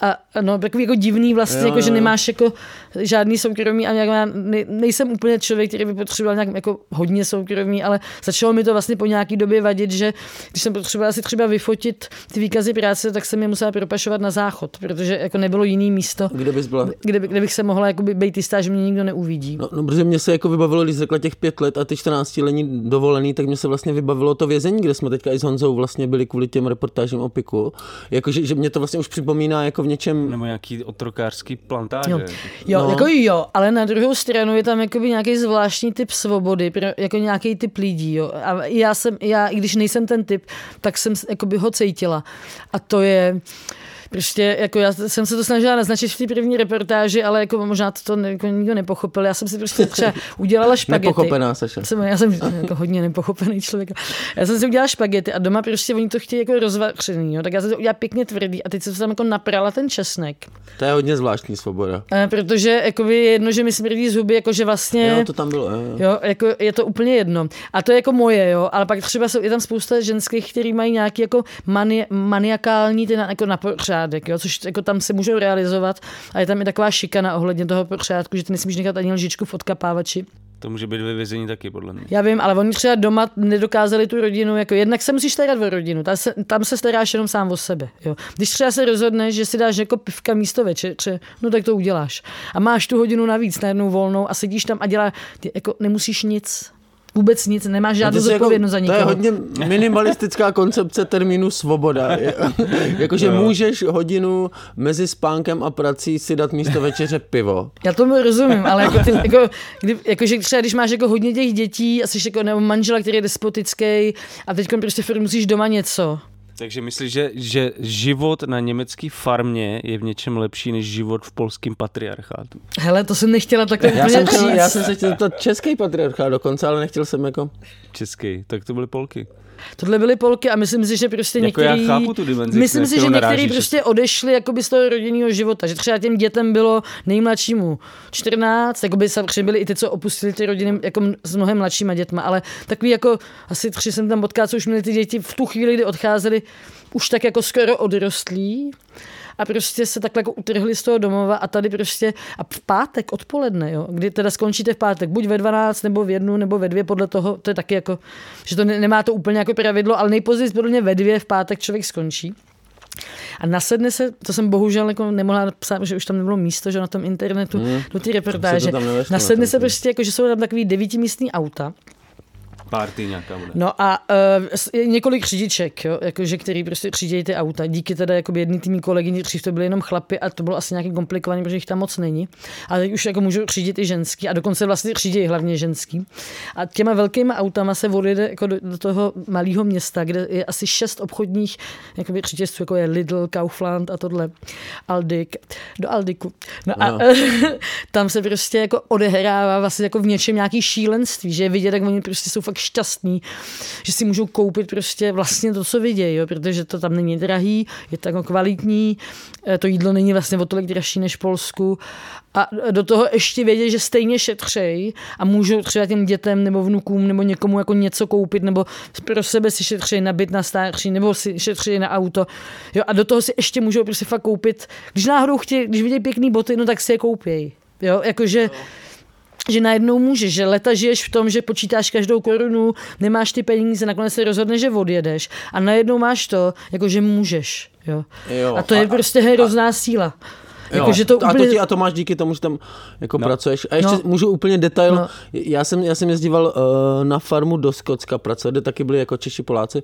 a, no, takový jako divný vlastně, Jo, jako, že jo. nemáš jako žádný soukromí a nějak, já ne, nejsem úplně člověk, který by potřeboval nějak jako hodně soukromí, ale začalo mi to vlastně po nějaký době vadit, že když jsem potřebovala si třeba vyfotit ty výkazy práce, tak jsem je musela propašovat na záchod, protože jako nebylo jiný místo, Kde bys byla? kde, kde bych se mohla jakoby být jistá, že mě nikdo neuvidí. No, no, protože mě se jako vybavilo, když řekla těch pět let a ty 14 lení dovolený, tak mě se vlastně vybavilo to vězení, kde jsme teďka i s Honzou vlastně byli kvůli těm reportážím o piku. Jakože, že mě to vlastně už připomíná jako v něčem, Nebo nějaký otrokářský plantáže. Jo, jo No. jako jo, ale na druhou stranu je tam jakoby nějaký zvláštní typ svobody, pro, jako nějaký typ lidí, jo. A já jsem, já, i když nejsem ten typ, tak jsem jakoby ho cítila. A to je, Prostě jako já jsem se to snažila naznačit v té první reportáži, ale jako možná to, to ne, jako nikdo nepochopil. Já jsem si prostě třeba udělala špagety. nepochopená Saša. Jsem, já jsem jako hodně nepochopený člověk. Já jsem si udělala špagety a doma prostě oni to chtějí jako rozvařený, jo? tak já jsem to udělala pěkně tvrdý a teď jsem tam jako naprala ten česnek. To je hodně zvláštní svoboda. Eh, Protože jakoby je jedno, že mi smrdí zuby, jakože vlastně... Jo, to tam bylo. Jo, jo. Jo, jako je to úplně jedno. A to je jako moje, jo, ale pak třeba jsou, je tam spousta ženských, který mají nějaký jako mani, maniakální ty na, jako na pořádek, jo, což jako tam se můžou realizovat a je tam i taková šikana ohledně toho pořádku, že ty nesmíš nechat ani lžičku v odkapávači. To může být ve vězení taky, podle mě. Já vím, ale oni třeba doma nedokázali tu rodinu, jako jednak se musíš starat o rodinu, tam se, tam se staráš jenom sám o sebe. Jo. Když třeba se rozhodneš, že si dáš jako pivka místo večeře, no tak to uděláš. A máš tu hodinu navíc, najednou volnou a sedíš tam a děláš, ty jako nemusíš nic. Vůbec nic, nemáš žádnou jsi zodpovědnost za To nikoho. je hodně minimalistická koncepce termínu svoboda. Jakože můžeš hodinu mezi spánkem a prací si dát místo večeře pivo. Já tomu rozumím, ale jako, ty, jako, kdy, jako že třeba když máš jako hodně těch dětí a jsi jako nebo manžela, který je despotický a teď prostě furt musíš doma něco. Takže myslíš, že, že život na německé farmě je v něčem lepší než život v polském patriarchátu? Hele, to jsem nechtěla takhle Já úplně jsem, chtěl, říct. já jsem se chtěl zeptat český patriarchát dokonce, ale nechtěl jsem jako... Český, tak to byly Polky. Tohle byly Polky a myslím si, že prostě Jako některý... já chápu tu dimenzi, Myslím si, že některý prostě odešli jakoby z toho rodinného života, že třeba těm dětem bylo nejmladšímu 14, jakoby samozřejmě byli i ty, co opustili ty rodiny jako s mnohem mladšíma dětma, ale takový jako asi tři jsem tam potkal, co už měli ty děti v tu chvíli, kdy odcházeli, už tak jako skoro odrostlí a prostě se takhle jako utrhli z toho domova a tady prostě a v pátek odpoledne, jo, kdy teda skončíte v pátek, buď ve 12 nebo v jednu nebo ve dvě, podle toho, to je taky jako, že to ne, nemá to úplně jako pravidlo, ale nejpozději podle mě ve dvě v pátek člověk skončí. A nasedne se, to jsem bohužel jako nemohla napsat, že už tam nebylo místo, že na tom internetu, mm, do té reportáže. nevešlo, Nasedne na se prostě, jako, že jsou tam takový devítimístní auta. Party nějaká bude. No a uh, několik řidiček, jo, jakože, který prostě řídí ty auta. Díky teda jako jedný tými kolegyni, dřív to byly jenom chlapy a to bylo asi nějaký komplikovaný, protože jich tam moc není. Ale teď už jako můžou řídit i ženský a dokonce vlastně řídí hlavně ženský. A těma velkýma autama se odjede jako do, do toho malého města, kde je asi šest obchodních jakoby, řetězců, jako je Lidl, Kaufland a tohle, Aldik, do Aldiku. No a tam se prostě jako odehrává vlastně jako v něčem nějaký šílenství, že je vidět, jak oni prostě jsou fakt šťastní, že si můžou koupit prostě vlastně to, co vidějí, jo, protože to tam není drahý, je to jako kvalitní, eh, to jídlo není vlastně o tolik dražší než v Polsku a do toho ještě vědět, že stejně šetřej a můžou třeba těm dětem nebo vnukům nebo někomu jako něco koupit nebo pro sebe si šetřej na byt na starší nebo si šetřej na auto. Jo, a do toho si ještě můžou prostě fakt koupit, když náhodou chtějí, když vidějí pěkný boty, no tak si je koupějí. Jo, jakože že najednou můžeš, že leta žiješ v tom, že počítáš každou korunu, nemáš ty peníze, nakonec se rozhodneš, že odjedeš a najednou máš to, jako že můžeš. Jo. Jo, a to je a- prostě hrozná síla. Jako, že to a, úplně... to ti, a to máš díky tomu, že tam jako No. pracuješ. A ještě No. můžu úplně detail. No. Já, jsem, já jsem jezdíval uh, na farmu do Skotska pracovat, kde taky byli jako Češi, Poláci.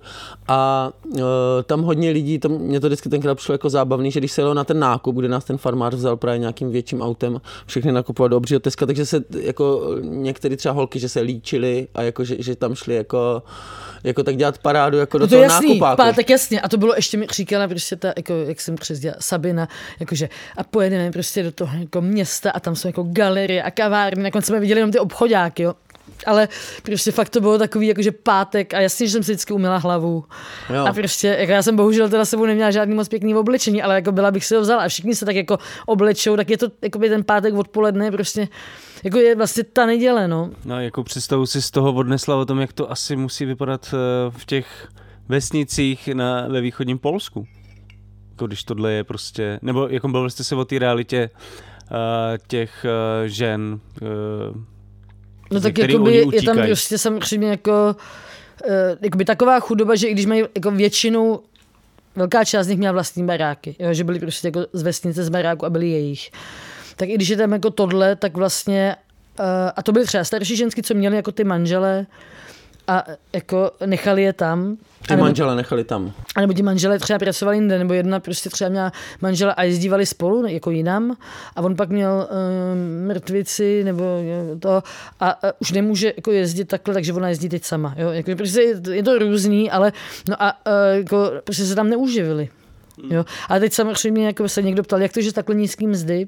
A uh, tam hodně lidí, tam mě to vždycky tenkrát přišlo jako zábavný, že když se jelo na ten nákup, kde nás ten farmář vzal právě nějakým větším autem, všechny nakupovat do obřího Teska, takže se jako některé třeba holky, že se líčily a jako, že, že tam šli jako, jako tak dělat parádu jako do No to je toho jasný, nákupáku. pátek jasně. A to bylo ještě mi říkala prostě ta, jako, jak jsem přezděla, Sabina, jakože a pojedeme prostě do toho jako města a tam jsou jako galerie a kavárny, nakonec jsme viděli jenom ty obchodáky, jo. Ale prostě fakt to bylo takový, jakože pátek a jasně, že jsem si vždycky umila hlavu. Jo. A prostě, jako já jsem bohužel teda sebou neměla žádný moc pěkný oblečení, ale jako byla bych si ho vzala a všichni se tak jako oblečou, tak je to jako ten pátek odpoledne prostě, jako je vlastně ta neděle, no. No, jako představu si z toho odnesla o tom, jak to asi musí vypadat eh, v těch vesnicích na, ve východním Polsku. Jako když tohle je prostě, nebo jako bavili jste se o té realitě uh, těch uh, žen, uh, No tak jakoby oni je tam prostě samozřejmě jako, uh, jakoby taková chudoba, že i když mají jako většinou velká část z nich měla vlastní baráky, jo, že byly prostě jako z vesnice z baráku a byly jejich. Tak i když je tam jako tohle, tak vlastně, uh, a to byly třeba starší žensky, co měly jako ty manžele a jako nechali je tam. Ty A nebo- manžele nechali tam. a nebo ti manželé třeba pracovali jinde, nebo jedna prostě třeba měla manžela a jezdívali spolu, jako jinam, a on pak měl um, mrtvici, nebo jo, to, a, a už nemůže jako jezdit takhle, takže ona jezdí teď sama. Jo? Jako, prostě je, to- je to různý, ale no a uh, jako, prostě se tam neuživili. Jo? A teď samozřejmě jako se někdo ptal, jak to, že takhle nízký mzdy,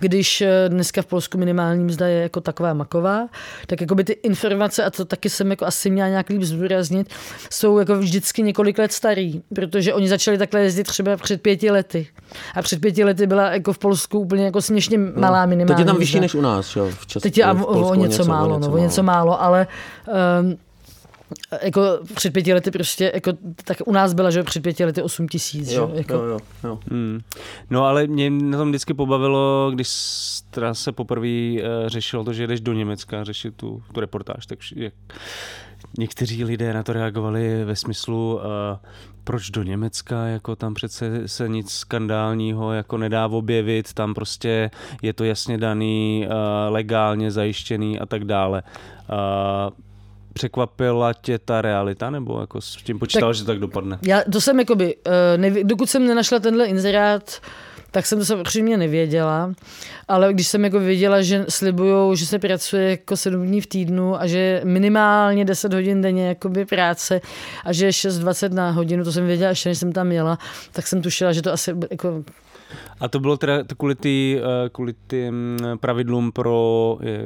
když eh, dneska v Polsku minimální mzda je jako taková maková, tak jako by ty informace, a to taky jsem jako asi měla nějak líp zdůraznit, jsou jako vždycky několik let starý, protože oni začali takhle jezdit třeba před pěti lety. A před pěti lety byla jako v Polsku úplně jako směšně malá minimální Teď je tam vyšší než u nás, jo? V Česku, Teď je v o, Polsku o něco málo, no, o něco málo, ale um, jako před pěti lety prostě, jako, tak u nás byla, že před pěti lety 8 tisíc, že Jo, jako, jo, jo, jo. Hmm. No ale mě na tom vždycky pobavilo, když teda se poprvé uh, řešilo to, že jdeš do Německa řešit tu, tu reportáž, tak jak někteří lidé na to reagovali ve smyslu, uh, proč do Německa, jako tam přece se nic skandálního jako nedá objevit, tam prostě je to jasně daný, uh, legálně zajištěný a tak dále. Uh, překvapila tě ta realita, nebo jako s tím počítal, tak, že to tak dopadne? Já to jsem jakoby, eh, neví, dokud jsem nenašla tenhle inzerát, tak jsem to samozřejmě nevěděla, ale když jsem jako věděla, že slibujou, že se pracuje jako 7 dní v týdnu a že minimálně 10 hodin denně jakoby práce a že je 6.20 na hodinu, to jsem věděla ještě, než jsem tam jela, tak jsem tušila, že to asi jako A to bylo teda kvůli, tý, eh, kvůli tým pravidlům pro eh,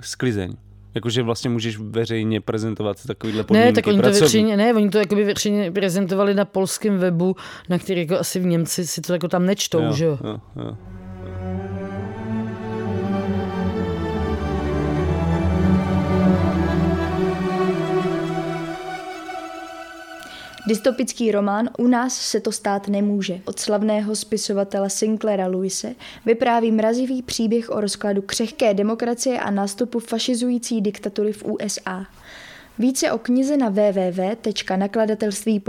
sklizeň. Jakože vlastně můžeš veřejně prezentovat takovýhle podmínky Ne, tak oni to většině, ne, oni to jakoby většině prezentovali na polském webu, na který jako asi v Němci si to jako tam nečtou, jo, že jo. jo, jo. Dystopický román U nás se to stát nemůže od slavného spisovatele Sinclaira Lewise vypráví mrazivý příběh o rozkladu křehké demokracie a nástupu fašizující diktatury v USA. Více o knize na www.nakladatelství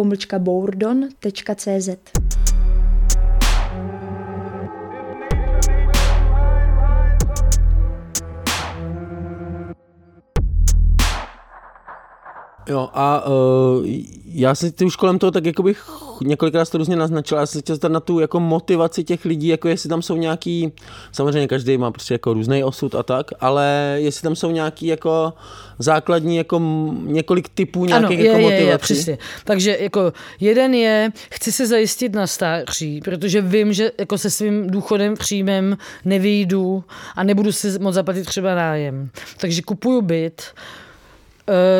Jo, a uh, já si ty už kolem toho tak jako bych několikrát to různě naznačila, já se chtěl zeptat na tu jako motivaci těch lidí, jako jestli tam jsou nějaký, samozřejmě každý má prostě jako různý osud a tak, ale jestli tam jsou nějaký jako základní jako několik typů nějakých ano, je, jako je, motivací. je, přesně. Takže jako jeden je, chci se zajistit na stáří, protože vím, že jako se svým důchodem, příjmem nevyjdu a nebudu si moc zaplatit třeba nájem. Takže kupuju byt,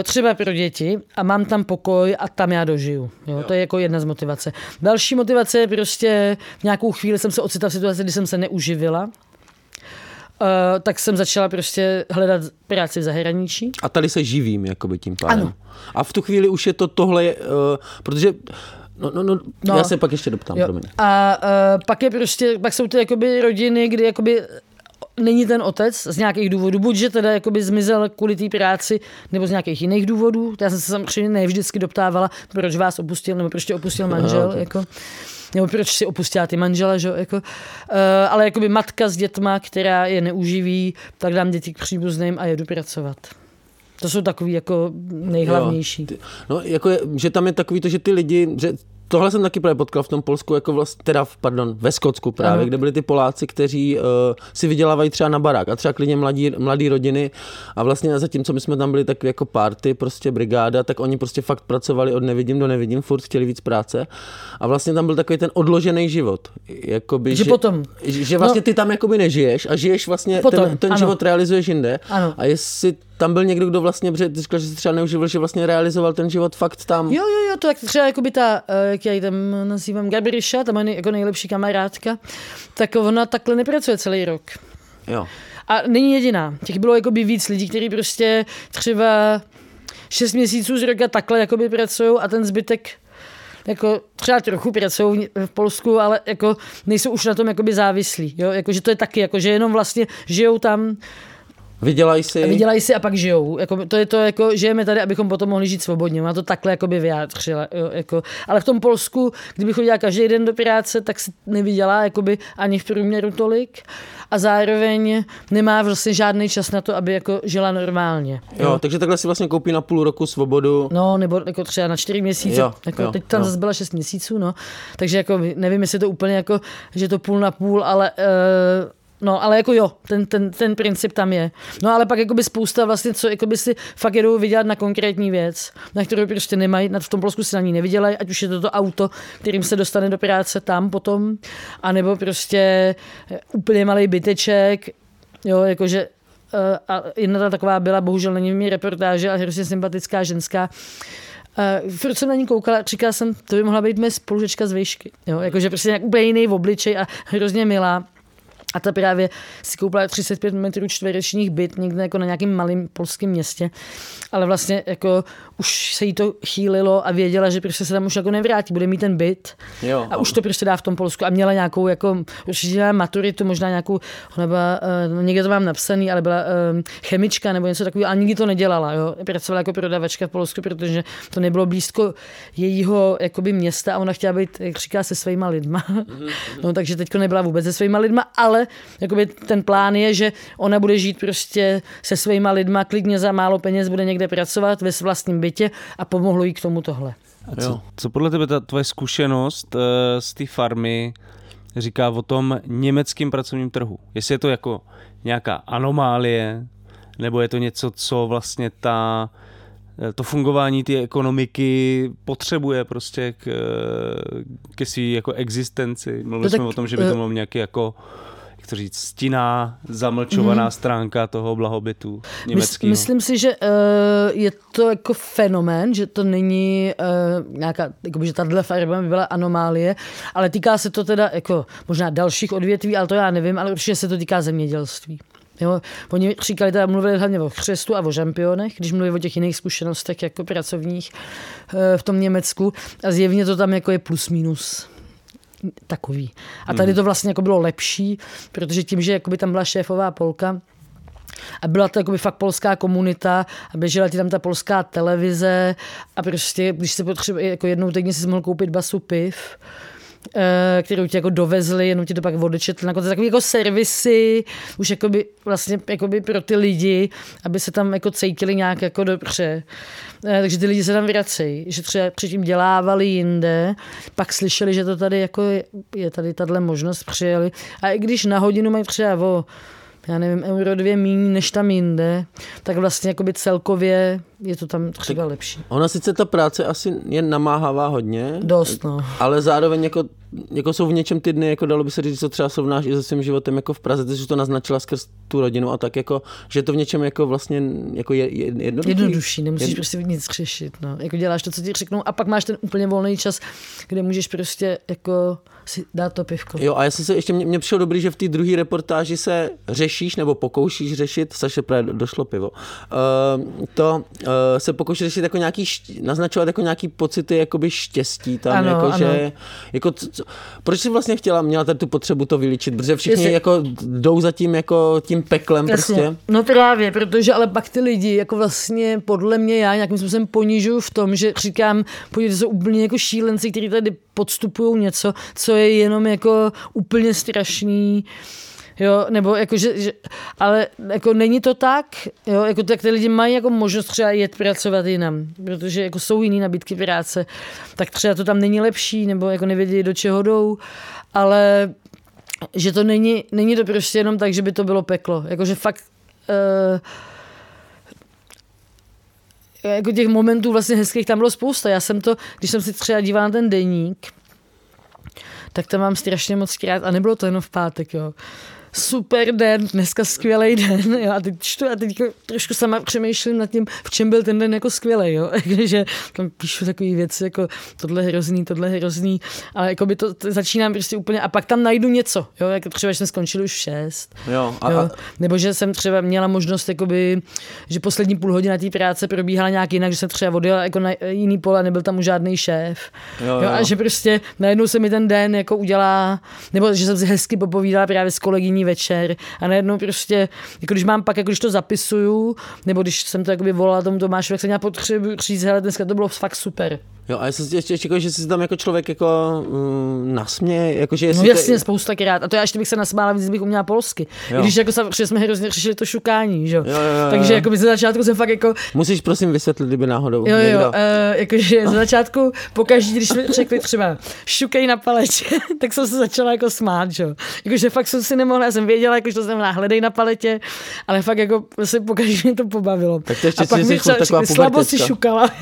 třeba pro děti a mám tam pokoj a tam já dožiju. Jo? To je jako jedna z motivace. Další motivace je prostě v nějakou chvíli jsem se ocitla v situaci, kdy jsem se neuživila. Uh, tak jsem začala prostě hledat práci v zahraničí. A tady se živím, jakoby tím pádem. Ano. A v tu chvíli už je to tohle, uh, protože, no, no, no, No. no, já se pak ještě doptám, Jo. promiň. A uh, pak je prostě, pak jsou ty jakoby rodiny, kdy jakoby není ten otec z nějakých důvodů, buď že teda jakoby zmizel kvůli té práci, nebo z nějakých jiných důvodů. Já jsem se samozřejmě ne vždycky doptávala, proč vás opustil, nebo proč tě opustil manžel, tak. jako, nebo proč si opustila ty manžele, že? Jako, uh, ale jakoby matka s dětma, která je neuživí, tak dám děti k příbuzným a jedu pracovat. To jsou takový jako nejhlavnější. Jo, no, jako je, že tam je takový to, že ty lidi, že tohle jsem taky právě potkal v tom Polsku, jako vlastně, teda, v- pardon, ve Skotsku právě, Ano. kde byli ty Poláci, kteří uh, si vydělávají třeba na barák a třeba klidně mladí, mladý rodiny a vlastně zatímco my jsme tam byli tak jako party, prostě brigáda, tak oni prostě fakt pracovali od nevidím do nevidím, furt chtěli víc práce a vlastně tam byl takový ten odložený život. Jakoby, Že potom. Že, že vlastně No. ty tam jakoby nežiješ a žiješ vlastně, Potom, ten, ten ano. život realizuješ jinde. Ano. A jestli tam byl někdo, kdo vlastně, protože ty říkal, že se třeba neuživil, že vlastně realizoval ten život fakt tam. Jo, jo, jo, to tak třeba jako by ta, eh, jak já ji tam nazývám, Gabriša, ta moje nej- jako nejlepší kamarádka, tak ona takhle nepracuje celý rok. jo. A není jediná. Těch bylo jako by víc lidí, kteří prostě třeba šest měsíců z roka takhle jakoby pracují a ten zbytek jako třeba trochu pracují v Polsku, ale jako nejsou už na tom jakoby závislí. Jo? Jako, že to je taky, jako, že jenom vlastně žijou tam Vydělají si. A vydělají si a pak žijou. Jako, to je to, jako, žijeme tady, abychom potom mohli žít svobodně. Má to takhle jakoby vyjádřila. Jo, jako. Ale v tom Polsku, kdybych chodila každý den do práce, tak si nevydělá jakoby ani v průměru tolik. A zároveň nemá vlastně žádný čas na to, aby jako žila normálně. Jo, jo takže takhle si vlastně koupí na půl roku svobodu. No, nebo jako třeba na čtyři měsíce. Jo, jako jo, teď tam jo. zase byla šest měsíců, no. Takže jako nevím, jestli to úplně jako, že to půl na půl, ale uh, No, ale jako jo, ten, ten, ten princip tam je. No, ale pak jakoby spousta vlastně, co jakoby si fakt jedou vydělat na konkrétní věc, na kterou prostě nemají, na v tom Polsku si na ní nevydělají, ať už je to to auto, kterým se dostane do práce tam potom, anebo prostě úplně malý byteček, jo, jakože eh, a jedna ta taková byla, bohužel není mi reportáže, ale hrozně sympatická ženská, Uh, furt jsem na ní koukala, říkala jsem, to by mohla být moje spolužečka z výšky. Jo? Jakože prostě nějak úplně jiný v obličej a hrozně milá. A ta právě si koupila 35 metrů čtverečních byt někde jako na nějakém malém polském městě. Ale vlastně jako už se jí to chýlilo a věděla, že prostě se tam už jako nevrátí, bude mít ten byt. Jo, a už to prostě dá v tom Polsku. A měla nějakou jako, určitě maturitu, možná nějakou, ona byla, uh, někde to mám napsaný, ale byla uh, chemička nebo něco takového, ale nikdy to nedělala. Jo. Pracovala jako prodavačka v Polsku, protože to nebylo blízko jejího jakoby města a ona chtěla být, jak říká, se svýma lidma. Mhm, no, takže teďko nebyla vůbec se svýma lidma, ale jakoby ten plán je, že ona bude žít prostě se svýma lidma, klidně za málo peněz bude někde pracovat ve vlastním bytě a pomohlo jí k tomu tohle. A co, co podle tebe ta tvoje zkušenost uh, z té farmy říká o tom německém pracovním trhu? Jestli je to jako nějaká anomálie, nebo je to něco, co vlastně ta eh, to fungování té ekonomiky potřebuje prostě k, eh, ke své jako existenci. Mluvili no jsme tak, o tom, že by to bylo nějaký jako to říct, stinná, zamlčovaná mm. stránka toho blahobytu německého. Myslím si, že uh, je to jako fenomén, že to není uh, nějaká, jako že tahle farma by byla anomálie, ale týká se to teda jako možná dalších odvětví, ale to já nevím, ale určitě se to týká zemědělství. Jo, oni říkali, teda mluvili hlavně o chřestu a o žampionech, když mluví o těch jiných zkušenostech jako pracovních v tom Německu a zjevně to tam jako je plus minus takový. A tady hmm. to vlastně jako bylo lepší, protože tím, že jakoby tam byla šéfová Polka, a byla to jakoby fakt polská komunita a běžela ti tam ta polská televize a prostě, když se potřebuje, jako jednou týdně si mohl koupit basu piv, kterou ti jako dovezli, jenom ti to pak odečetli. Jako to takový jako servisy, už jakoby, vlastně jakoby pro ty lidi, aby se tam jako cítili nějak jako dobře. Eh, takže ty lidi se tam vracejí, že třeba předtím dělávali jinde, pak slyšeli, že to tady jako je, je tady tahle možnost, přijeli. A i když na hodinu mají třeba o já nevím, euro dvě méně než tam jinde, tak vlastně jakoby celkově je to tam třeba tak lepší. Ona sice ta práce asi je namáhavá hodně. Dost, no. Ale zároveň jako, jako jsou v něčem ty dny, jako dalo by se říct, co třeba srovnáš i se svým životem jako v Praze, ty jsi to naznačila skrz tu rodinu a tak jako, že to v něčem jako vlastně jako je, je jednodušší. Jednodušší, nemusíš Jed... prostě nic řešit, no. Jako děláš to, co ti řeknou a pak máš ten úplně volný čas, kde můžeš prostě jako si dát to pivko. Jo, a já jsem se ještě, mě, přišlo dobrý, že v té druhé reportáži se řešíš nebo pokoušíš řešit, Saše právě došlo pivo, uh, to se pokoušíš řešit jako nějaký, naznačovat jako nějaký pocity jakoby štěstí tam, ano, jako, ano. že, jako, co, proč jsi vlastně chtěla, měla tady tu potřebu to vylíčit, protože všichni Jestli... jako jdou za tím jako tím peklem Jasně. prostě. No právě, protože ale pak ty lidi, jako vlastně podle mě já nějakým způsobem ponižuju v tom, že říkám, podívejte, jsou úplně jako šílenci, kteří tady podstupují něco, co je jenom jako úplně strašný. Jo, nebo jako, že, že, ale jako není to tak, jo, jako tak ty lidi mají jako možnost třeba jet pracovat jinam, protože jako jsou jiné nabídky práce, tak třeba to tam není lepší, nebo jako nevědí, do čeho jdou, ale že to není, není to prostě jenom tak, že by to bylo peklo, jakože fakt uh, jako těch momentů vlastně hezkých tam bylo spousta. Já jsem to, když jsem si třeba dívala na ten deník, tak to mám strašně moc krát a nebylo to jenom v pátek, jo. Super den, dneska skvělý den, jo, a teď čtu a teď jako trošku sama přemýšlím nad tím, v čem byl ten den jako skvělý, jo, že tam píšu takové věci, jako tohle hrozný, tohle hrozný, ale jako by to, to začínám prostě úplně, a pak tam najdu něco, jo, jako třeba, že jsme skončili už v šest, Jo, a, jo, nebo že jsem třeba měla možnost, jakoby, že poslední půl hodina té práce probíhala nějak jinak, že jsem třeba odjela jako na jiný pole, nebyl tam už žádný šéf, Jo, jo, jo. a že prostě najednou se mi ten den jako udělá, nebo že jsem si hezky popovídala právě s kolegyní večer a najednou prostě, jako když mám pak, jako když to zapisuju, nebo když jsem to jakoby volala tomu Tomášu, tak jsem měla potřebu říct, hele, dneska to bylo fakt super. jo, a já jsem si ještě čekal, že jsi tam jako člověk jako um, nasměje, jakože No jestli jasně, to, spousta krát. A to já ještě bych se nasmála víc, kdybych uměla polsky. Jo. Když jako protože jsme hrozně řešili to šukání, že? jo. Jo, jo, jo, Takže jako by ze začátku jsem fakt jako, musíš prosím vysvětlit, kdyby náhodou Jo, někdo. jo, uh, jakože za začátku, pokaždý, když jsme řekli třeba šukej na paletě, tak jsem se začala jako smát, že jo. Jakože fakt jsem si nemohla, já jsem věděla, jako, že to znamená hledej na paletě, ale fakt jako se pokaždý mě to pobavilo. Tak to ještě a pak mi třeba taková slabo si šukala.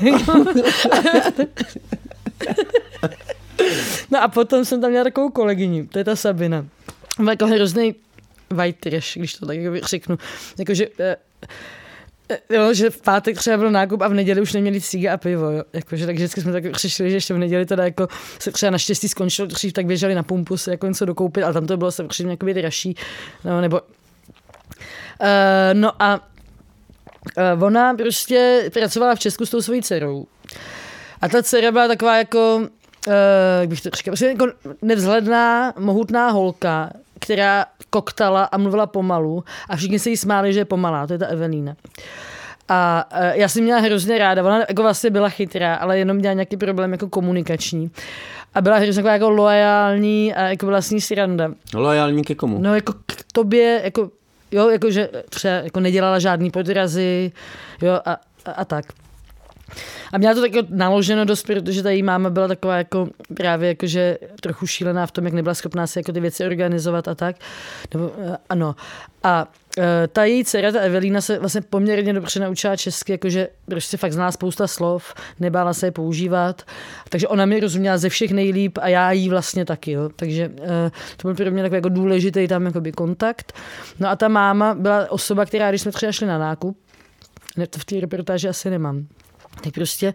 no a potom jsem tam měla takovou kolegyni, to je ta Sabina. Byla jako hrozný white trash, když to tak jako řeknu. Jakože eh, Jo, že v pátek třeba byl nákup a v neděli už neměli cíga a pivo, jo. Jakože, tak vždycky jsme tak řešili, že ještě v neděli teda jako se třeba naštěstí skončilo dřív, tak běželi na pumpu si jako něco dokoupit, ale tam to bylo samozřejmě jakoby dražší, no, nebo uh, no a uh, ona prostě pracovala v Česku s tou svojí dcerou. A ta dcera byla taková jako, uh, jak bych to říkal, prostě jako nevzhledná, mohutná holka, která koktala a mluvila pomalu a všichni se jí smáli, že je pomalá, to je ta Evelína. A uh, já jsem měla hrozně ráda, ona jako vlastně byla chytrá, ale jenom měla nějaký problém jako komunikační. A byla hrozně taková jako loajální a jako byla s ní sranda. Lojální ke komu? No jako k tobě, jako, jo, jako že třeba jako nedělala žádný podrazy, jo, a, a, a tak. A měla to tak jako naloženo dost, protože ta její máma byla taková jako právě jako, že trochu šílená v tom, jak nebyla schopná si jako ty věci organizovat a tak. Nebo, eh, ano. A eh, ta její dcera, ta Evelína, se vlastně poměrně dobře naučila česky, jakože prostě fakt zná spousta slov, nebála se je používat, takže ona mi rozuměla ze všech nejlíp a já jí vlastně taky, jo. takže eh, to byl pro mě takový jako důležitý tam jakoby kontakt. No a ta máma byla osoba, která, když jsme třeba šli na nákup, to v té reportáži asi nemám, tak prostě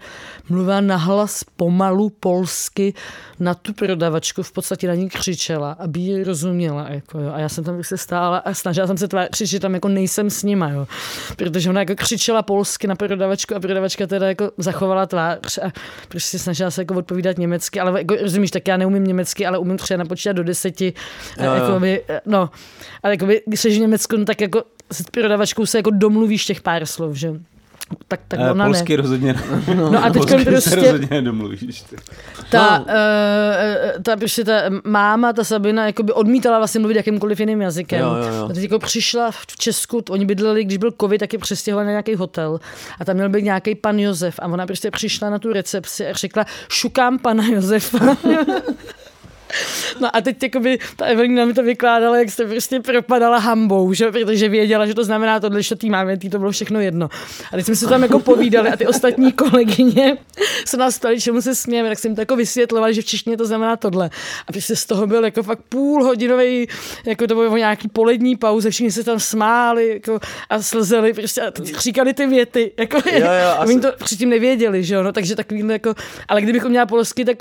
mluvila nahlas pomalu polsky na tu prodavačku, v podstatě na ní křičela, aby ji rozuměla. Jako, jo. A já jsem tam prostě stála a snažila jsem se tvářit, že tam jako nejsem s nima, jo. protože ona jako křičela polsky na prodavačku a prodavačka teda jako zachovala tvář a prostě snažila se jako odpovídat německy, ale jako, rozumíš, tak já neumím německy, ale umím třeba napočítat do deseti. A Jo, jo. jako by, no, ale jako by, když jsi v Německu, no, tak jako s prodavačkou se jako domluvíš těch pár slov, že? Tak, tak Eh, ona polsky ne. rozhodně ne. No a teď Polsky se prostě rozhodně nedomluvíš. ty. ta, No. uh, ta, prostě ta máma, ta Sabina, jakoby odmítala vlastně mluvit jakýmkoliv jiným jazykem. Jo, jo, jo. A teď jako přišla v Česku, oni bydleli, když byl covid, tak je přestěhovali na nějaký hotel. A tam měl být nějaký pan Josef. A ona prostě přišla na tu recepci a řekla, šukám pana Josefa. No a teď jakoby, ta Evelina mi to vykládala, jak jste prostě propadala hambou, že? protože věděla, že to znamená tohle, že tý máme, tý to bylo všechno jedno. A teď jsme se tam jako povídali a ty ostatní kolegyně se nás ptali, čemu se smějeme, tak jsem to jako vysvětlovala, že v češtině to znamená tohle. A prostě z toho byl jako fakt půlhodinový, jako to bylo nějaký polední pauze, všichni se tam smáli jako, a slzeli, prostě a říkali ty věty, jako, Jo, jo, a asi- oni to předtím nevěděli, že jo, no, takže takový jako, ale kdybych uměla polsky, tak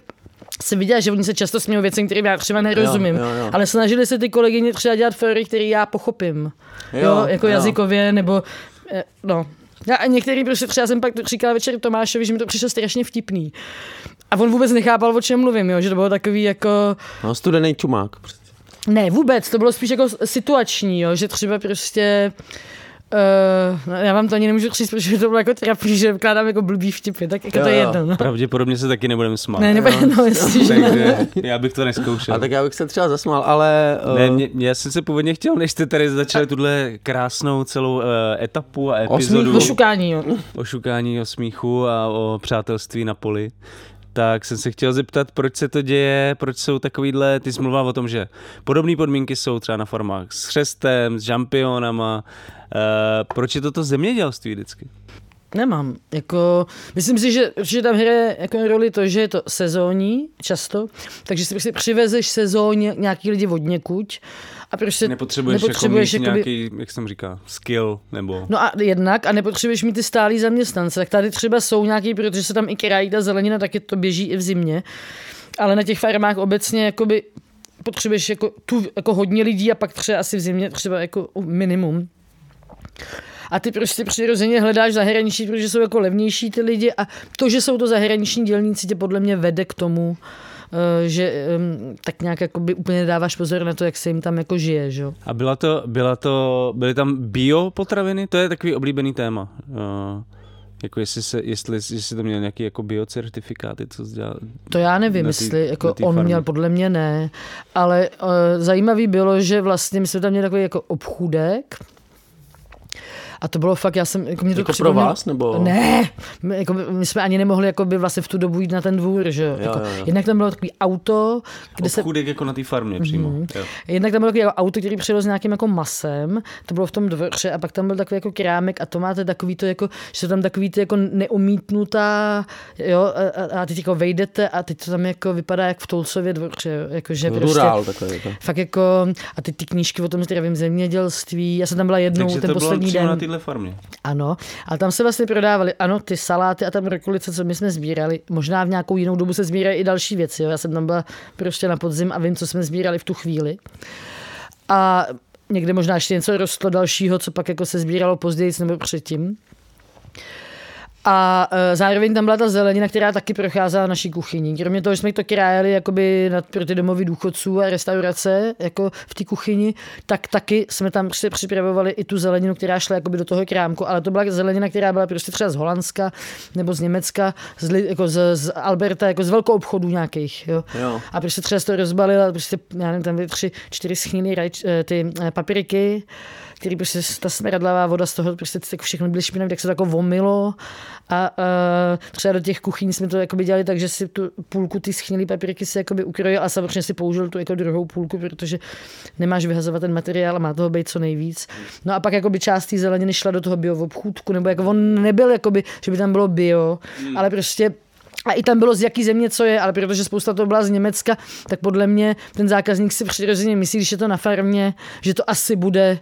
jsem viděla, že oni se často smějí věcem, kterým já třeba nerozumím. Jo, jo, jo. Ale snažili se ty kolegyně třeba dělat fóry, který já pochopím. Jo, Jo, jako jo. jazykově, nebo eh, no. Já a některý prostě třeba jsem pak říkala večer Tomášovi, že mi to přišlo strašně vtipný. A on vůbec nechápal, o čem mluvím, jo? že to bylo takový jako... No, studený čumák. Prostě. Ne, vůbec, to bylo spíš jako situační, jo? že třeba prostě... Uh, já vám to ani nemůžu říct, protože to bylo jako trapný, že vkládám jako blbý vtipy, tak jako Jo, to je jedno. No. Pravděpodobně se taky nebudeme smát. Ne, nebo no, jestli, že Takže já bych to neskoušel. A tak já bych se třeba zasmál, ale... Ne, eh, mě, já jsem se původně chtěl, než jste tady začali tuhle krásnou celou uh, etapu a epizodu Do šukání, jo. o šukání, o smíchu a o přátelství na poli, tak jsem se chtěl zeptat, proč se to děje, proč jsou takovýhle, ty jsi mluvil o tom, že podobné podmínky jsou třeba na farmách s chřestem, s žampionama, uh, proč je toto zemědělství vždycky? Nemám. Jako, myslím si, že, že tam hraje jako roli to, že je to sezónní často, takže si prostě přivezeš sezóně nějaký lidi od někuď a prostě Nepotřebuješ, nepotřebuješ jako mít jakoby- nějaký, jak jsem říká, skill, nebo... No a jednak, a nepotřebuješ mít ty stálý zaměstnance, tak tady třeba jsou nějaký, protože se tam i krají ta zelenina, taky to běží i v zimě, ale na těch farmách obecně jakoby potřebuješ jako, tu, jako hodně lidí a pak třeba asi v zimě třeba jako minimum. A ty prostě přirozeně hledáš zahraničí, protože jsou jako levnější ty lidi a to, že jsou to zahraniční dělníci, tě podle mě vede k tomu, eh, že tak nějak jakoby úplně dáváš pozor na to, jak se jim tam jako žije, že? jo. A byla to, byla to, byly tam bio potraviny? To je takový oblíbený téma. Uh, jako jestli, se, jestli, jestli to měl nějaký jako biocertifikáty, co dělá. To já nevím, tý- jestli jako on farmě. měl, podle mě ne, ale uh, zajímavý bylo, že vlastně my jsme tam měli takový jako obchůdek, a to bylo fakt, já jsem, jako mě to Jako pro vás, nebo? Ne, my, jako, my jsme ani nemohli jako by vlastně v tu dobu jít na ten dvůr, že jo. Jako, jo, jo. Jednak tam bylo takový auto, kde se Obchůdek jako na té farmě přímo. Mhm. Jo. Jednak tam bylo takový jako auto, který přijel s nějakým jako masem, to bylo v tom dvoře a pak tam byl takový jako krámek a to máte takový to jako, že tam takový ty jako neumítnutá, jo, a, a, teď jako vejdete a teď to tam jako vypadá jak v Tulcově dvoře, jako že prostě, Rurál takový. Jako. fakt jako, a ty, ty knížky o tom zdravém zemědělství, já jsem tam byla jednou Takže ten to bylo poslední přímo den. Téhle farmě. Ano, ale tam se vlastně prodávaly, ano, ty saláty a tam rokolice, co my jsme sbírali. Možná v nějakou jinou dobu se sbírají i další věci. Jo. Já jsem tam byla prostě na podzim a vím, co jsme sbírali v tu chvíli. A někde možná ještě něco rostlo dalšího, co pak jako se sbíralo později nebo předtím. A e, zároveň tam byla ta zelenina, která taky procházela naší kuchyní. Kromě toho, že jsme to krájeli jakoby nad proti domovy důchodců a restaurace jako v té kuchyni, tak taky jsme tam prostě připravovali i tu zeleninu, která šla jakoby do toho krámku, ale to byla zelenina, která byla prostě třeba z Holandska nebo z Německa, z, jako z, z Alberta, jako z velkou obchodů nějakých. Jo. Jo. A prostě třeba se to rozbalil a prostě, já nevím, tam byly tři, čtyři rajč, eh, ty eh, papriky, který prostě ta smradlavá voda z toho prostě jako všechno byly špinavé, tak se to jako vomilo a uh, třeba do těch kuchyň jsme to jakoby dělali tak, že si tu půlku ty schnilý papriky si jakoby ukrojil a samozřejmě si použil tu jako druhou půlku, protože nemáš vyhazovat ten materiál a má toho být co nejvíc. No a pak jakoby část té zeleniny šla do toho bioobchůdku, nebo jako on nebyl jakoby, že by tam bylo bio, ale prostě a i tam bylo z jaký země co je, ale protože spousta to byla z Německa, tak podle mě ten zákazník si přirozeně myslí, když je to na farmě, že to asi bude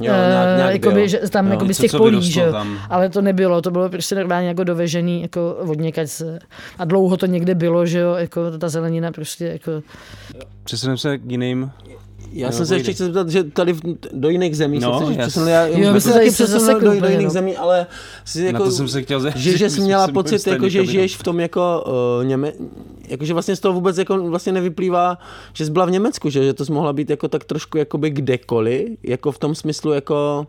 Jo, nějak- eh, nějak jakoby, že tam Jo, jakoby z těch polí, že tam. Ale to nebylo, to bylo prostě normálně jako dovežený jako od někať z- a dlouho to někde bylo, že jo, jako ta zelenina prostě jako Přesuneme se k jiným. Já jsem se ještě chtěl zeptat, že tady v, do jiných zemí No, no, se přesunul, já, Jo, já my jsem se taky přesunul do, do jiných no. zemí, ale si Na jako, to jsem se chtěl zeptat. že, že jsi měla pocit, jako, že žiješ v tom jako uh, Něme, jako, že vlastně z toho vůbec jako vlastně nevyplývá, že jsi byla v Německu, že, že to jsi mohla být jako tak trošku jakoby kdekoliv, jako v tom smyslu jako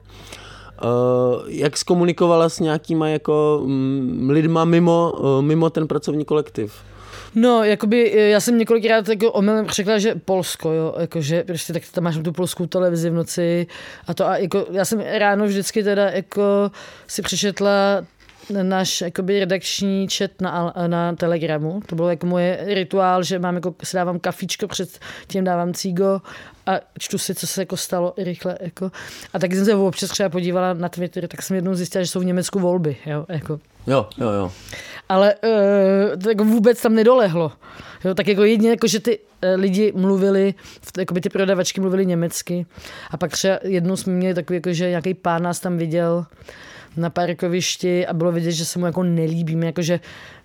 Uh, jak zkomunikovala s nějakýma jako mm, lidma mimo, uh, mimo ten pracovní kolektiv? No, jakoby, eh, já jsem několikrát jako omylem řekla, že Polsko, jo, jakože prostě tak tam máš tu polskou televizi v noci a to a jako, já jsem ráno vždycky teda jako si přečetla náš jakoby redakční čet na, na Telegramu. To bylo jako moje rituál, že mám jako, si dávám kafičko, před tím dávám cígo a čtu si, co se jako stalo rychle. Jako. A taky jsem se občas třeba podívala na Twitter, tak jsem jednou zjistila, že jsou v Německu volby. Jo, jako Jo, jo, jo. Ale uh, to jako vůbec tam nedolehlo. Jo, tak jako jedině, jako, že ty uh, lidi mluvili, jako by ty prodavačky mluvili německy a pak třeba jednou jsme měli takový, jako, že nějaký pán nás tam viděl na parkovišti a bylo vidět, že se mu jako nelíbíme, jako že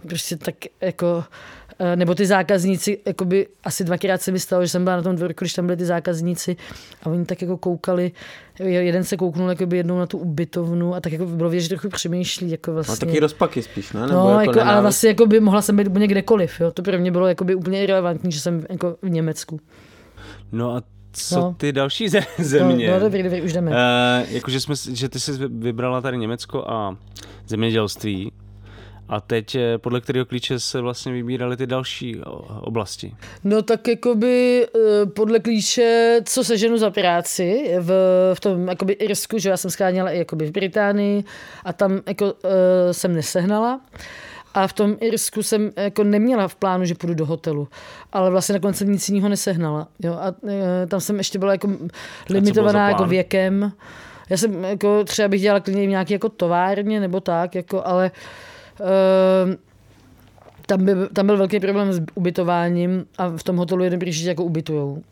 prostě tak jako eh, nebo ty zákazníci, jakoby asi dvakrát se mi stalo, že jsem byla na tom dvorku, když tam byli ty zákazníci a oni tak jako koukali, jeden se kouknul jakoby jednou na tu ubytovnu a tak jako bylo vidět, že trochu přemýšlí, jako vlastně. A taky rozpaky spíš, ne? Nebo No, jako, ale nenávist? vlastně jako by mohla jsem být úplně kdekoliv. Jo. To pro mě bylo jako by úplně irrelevantní, že jsem jako v Německu. No a co No. ty další ze- země? No, no dobrý, dobrý, už jdeme. Uh, jakože jsme, že ty jsi vybrala tady Německo a zemědělství. A teď eh, podle kterého klíče se vlastně vybíraly ty další o- oblasti? No tak jakoby eh, podle klíče, co seženu za práci v, v tom jakoby Irsku, že já jsem scháněla i jakoby v Británii a tam jako uh, jsem nesehnala. A v tom Irsku jsem jako neměla v plánu, že půjdu do hotelu. Ale vlastně nakonec jsem nic jiného nesehnala. Jo? A e, tam jsem ještě byla jako limitovaná jako věkem. Já jsem jako třeba bych dělala klidně nějaký jako továrně nebo tak, jako, ale tam, by, tam byl velký problém s ubytováním a v tom hotelu jeden příště jako ubytujou.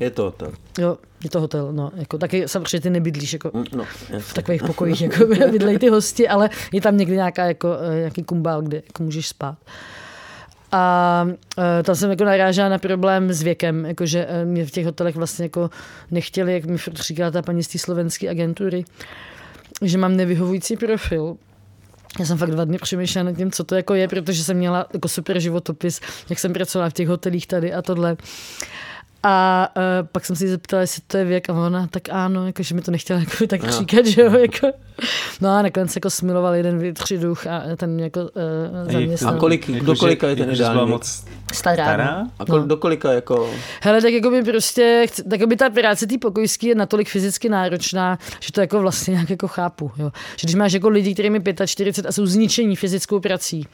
Je to tak. Jo, je to hotel, no. Jako, taky samozřejmě ty nebydlíš jako Mm, No, v takových pokojích, jako bydlejí ty hosti, ale je tam někdy nějaká, jako, eh, nějaký kumbál, kde jako můžeš spát. A uh, tam jsem jako narážela na problém s věkem, jakože uh, mě v těch hotelech vlastně jako nechtěli, jak mi furt říkala ta paní z té slovenské agentury, že mám nevyhovující profil. Já jsem fakt dva dny přemýšlela nad tím, co to jako je, protože jsem měla jako super životopis, jak jsem pracovala v těch hotelích tady a tohle. A uh, pak jsem si zeptala, jestli to je věk a ona, tak ano, jako, že mi to nechtěla jako, tak Jo. říkat, že jo, jako. No a nakonec jako smiloval jeden větří duch a ten jako uh, zaměstnal. A kolik, do kolika je ten jakože byla ideální? moc Stará. stará? A kol, do kolika jako... Hele, tak jako by prostě, tak by ta práce té pokojský je natolik fyzicky náročná, že to jako vlastně nějak jako chápu. Jo. Že když máš jako lidi, kterým je 45 a jsou zničení fyzickou prací,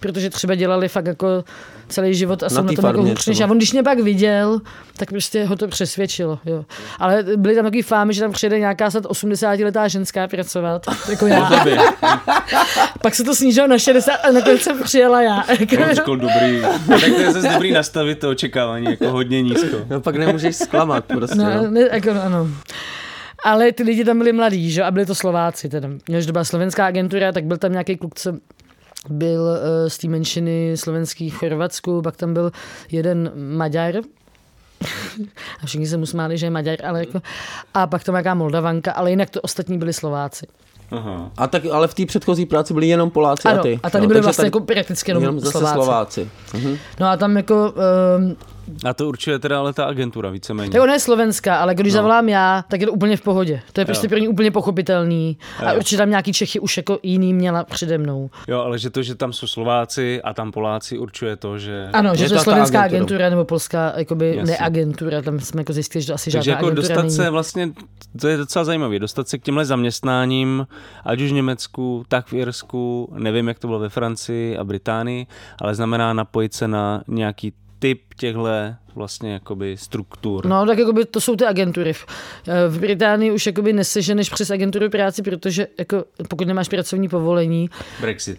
protože třeba dělali fakt jako celý život a jsou na, tom jako hůř než já. On když mě pak viděl, tak prostě ho to přesvědčilo. Jo. Ale byly tam takový fámy, že tam přijede nějaká snad 80-letá ženská pracovat, jako já. pak se to snížilo na 60 a nakonec jsem přijela já. Říkal dobrý. Tak to je zase dobrý nastavit to očekávání jako hodně nízko. No pak nemůžeš zklamat prostě. No, No, ne, jako, ano. Ale ty lidi tam byli mladí, že? a byli to Slováci. Teda. Než to byla slovenská agentura, tak byl tam nějaký kluk, co byl uh, z té menšiny slovenský v Chorvatsku, pak tam byl jeden Maďar, a všichni se mu smáli, že je Maďar, ale jako, a pak tam nějaká Moldavanka, ale jinak to ostatní byli Slováci. Aha. A tak, ale v té předchozí práci byli jenom Poláci Ano, a ty. a tady jo, byli vlastně jako prakticky jenom, jenom Slováci. Slováci. Mhm. No a tam jako, um, A to určuje teda ale ta agentura víceméně. tak ona je slovenská, ale když no. zavolám já, tak je to úplně v pohodě. To je prostě Jo. pro ní úplně pochopitelný. A Jo. určitě tam nějaký Čechy už jako jiný měla přede mnou. Jo, ale že to, že tam jsou Slováci a tam Poláci, určuje to, že... Ano, že Je to je slovenská agentura. agentura nebo polská jakoby Jasně. neagentura, tam jsme jako zjistili, že asi Takže žádná jako agentura dostat není. se vlastně, to je docela zajímavé, dostat se k těmhle zaměstnáním, ať už v Německu, tak v Irsku, nevím, jak to bylo ve Francii a Británii, ale znamená napojit se na nějaký typ těchto vlastně jakoby struktur. No, tak jakoby to jsou ty agentury. V- eh, V Británii už jakoby neseženeš přes agenturu práci, protože jako, pokud nemáš pracovní povolení Brexit.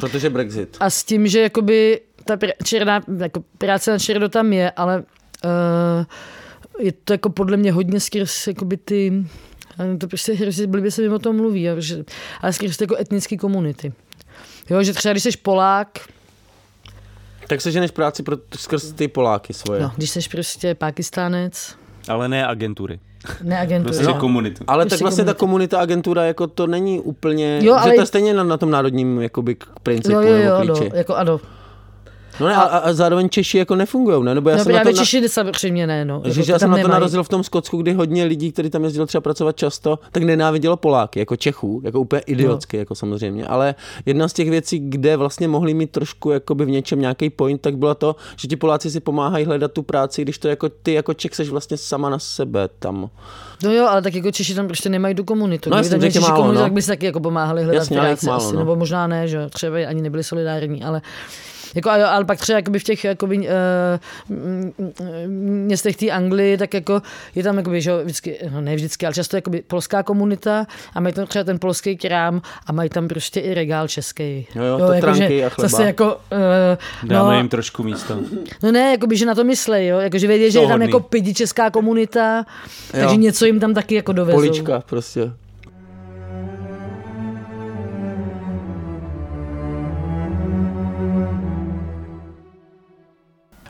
Protože Brexit. a s tím, že jakoby ta pr- černá, jako práce na černo tam je, ale uh, je to jako podle mě hodně skrz jakoby ty to prostě hrozně blbě se mi o tom mluví, ale skrz ty jako etnické komunity. Jo, že třeba když jsi Polák, Tak seženeš práci pro, skrz ty Poláky svoje. no, když jsi prostě Pakistánec, Ale ne agentury. ne agentury. Prostě no. komunitu. Ale tak Prostě vlastně ta komunita. agentura jako to není úplně, Jo, že ale- to je stejně na, na tom národním jakoby principu Jo, jo, jo, nebo no, klíči. jako ano. No ne, a, a, zároveň Češi jako nefungujou, ne? Nebo já no, jsem na to, právě na, Češi samozřejmě ne, no. že, jako já jsem na to nemají. narazil v tom Skotsku, kdy hodně lidí, kteří tam jezdili třeba pracovat často, tak nenávidělo Poláky, jako Čechů, jako úplně idiotsky, No. jako samozřejmě. Ale jedna z těch věcí, kde vlastně mohli mít trošku jakoby v něčem nějaký point, tak bylo to, že ti Poláci si pomáhají hledat tu práci, když to jako ty jako Čech seš vlastně sama na sebe tam. No jo, ale tak jako Češi tam prostě nemají tu komunitu. No tě Češi málo, komunitu, no. tak by si taky jako pomáhali hledat Jasně, práci málo, asi, no. nebo možná ne, že třeba ani nebyli solidární, ale jako, ale, ale pak třeba jakoby v těch jakoby, uh, městech té Anglii, tak jako je tam jakoby, že vždycky, no ne vždycky, ale často jakoby polská komunita a mají tam třeba ten polský krám a mají tam prostě i regál český. Jo, jo, tatranky jakože a chleba. Zase jako, uh, Dáme no, jim trošku místa. No ne, jakoby, že na to myslej, jo? Jakože vědí, že je tam hodný. jako pidi česká komunita, takže Jo. něco jim tam taky jako dovezou. Polička prostě.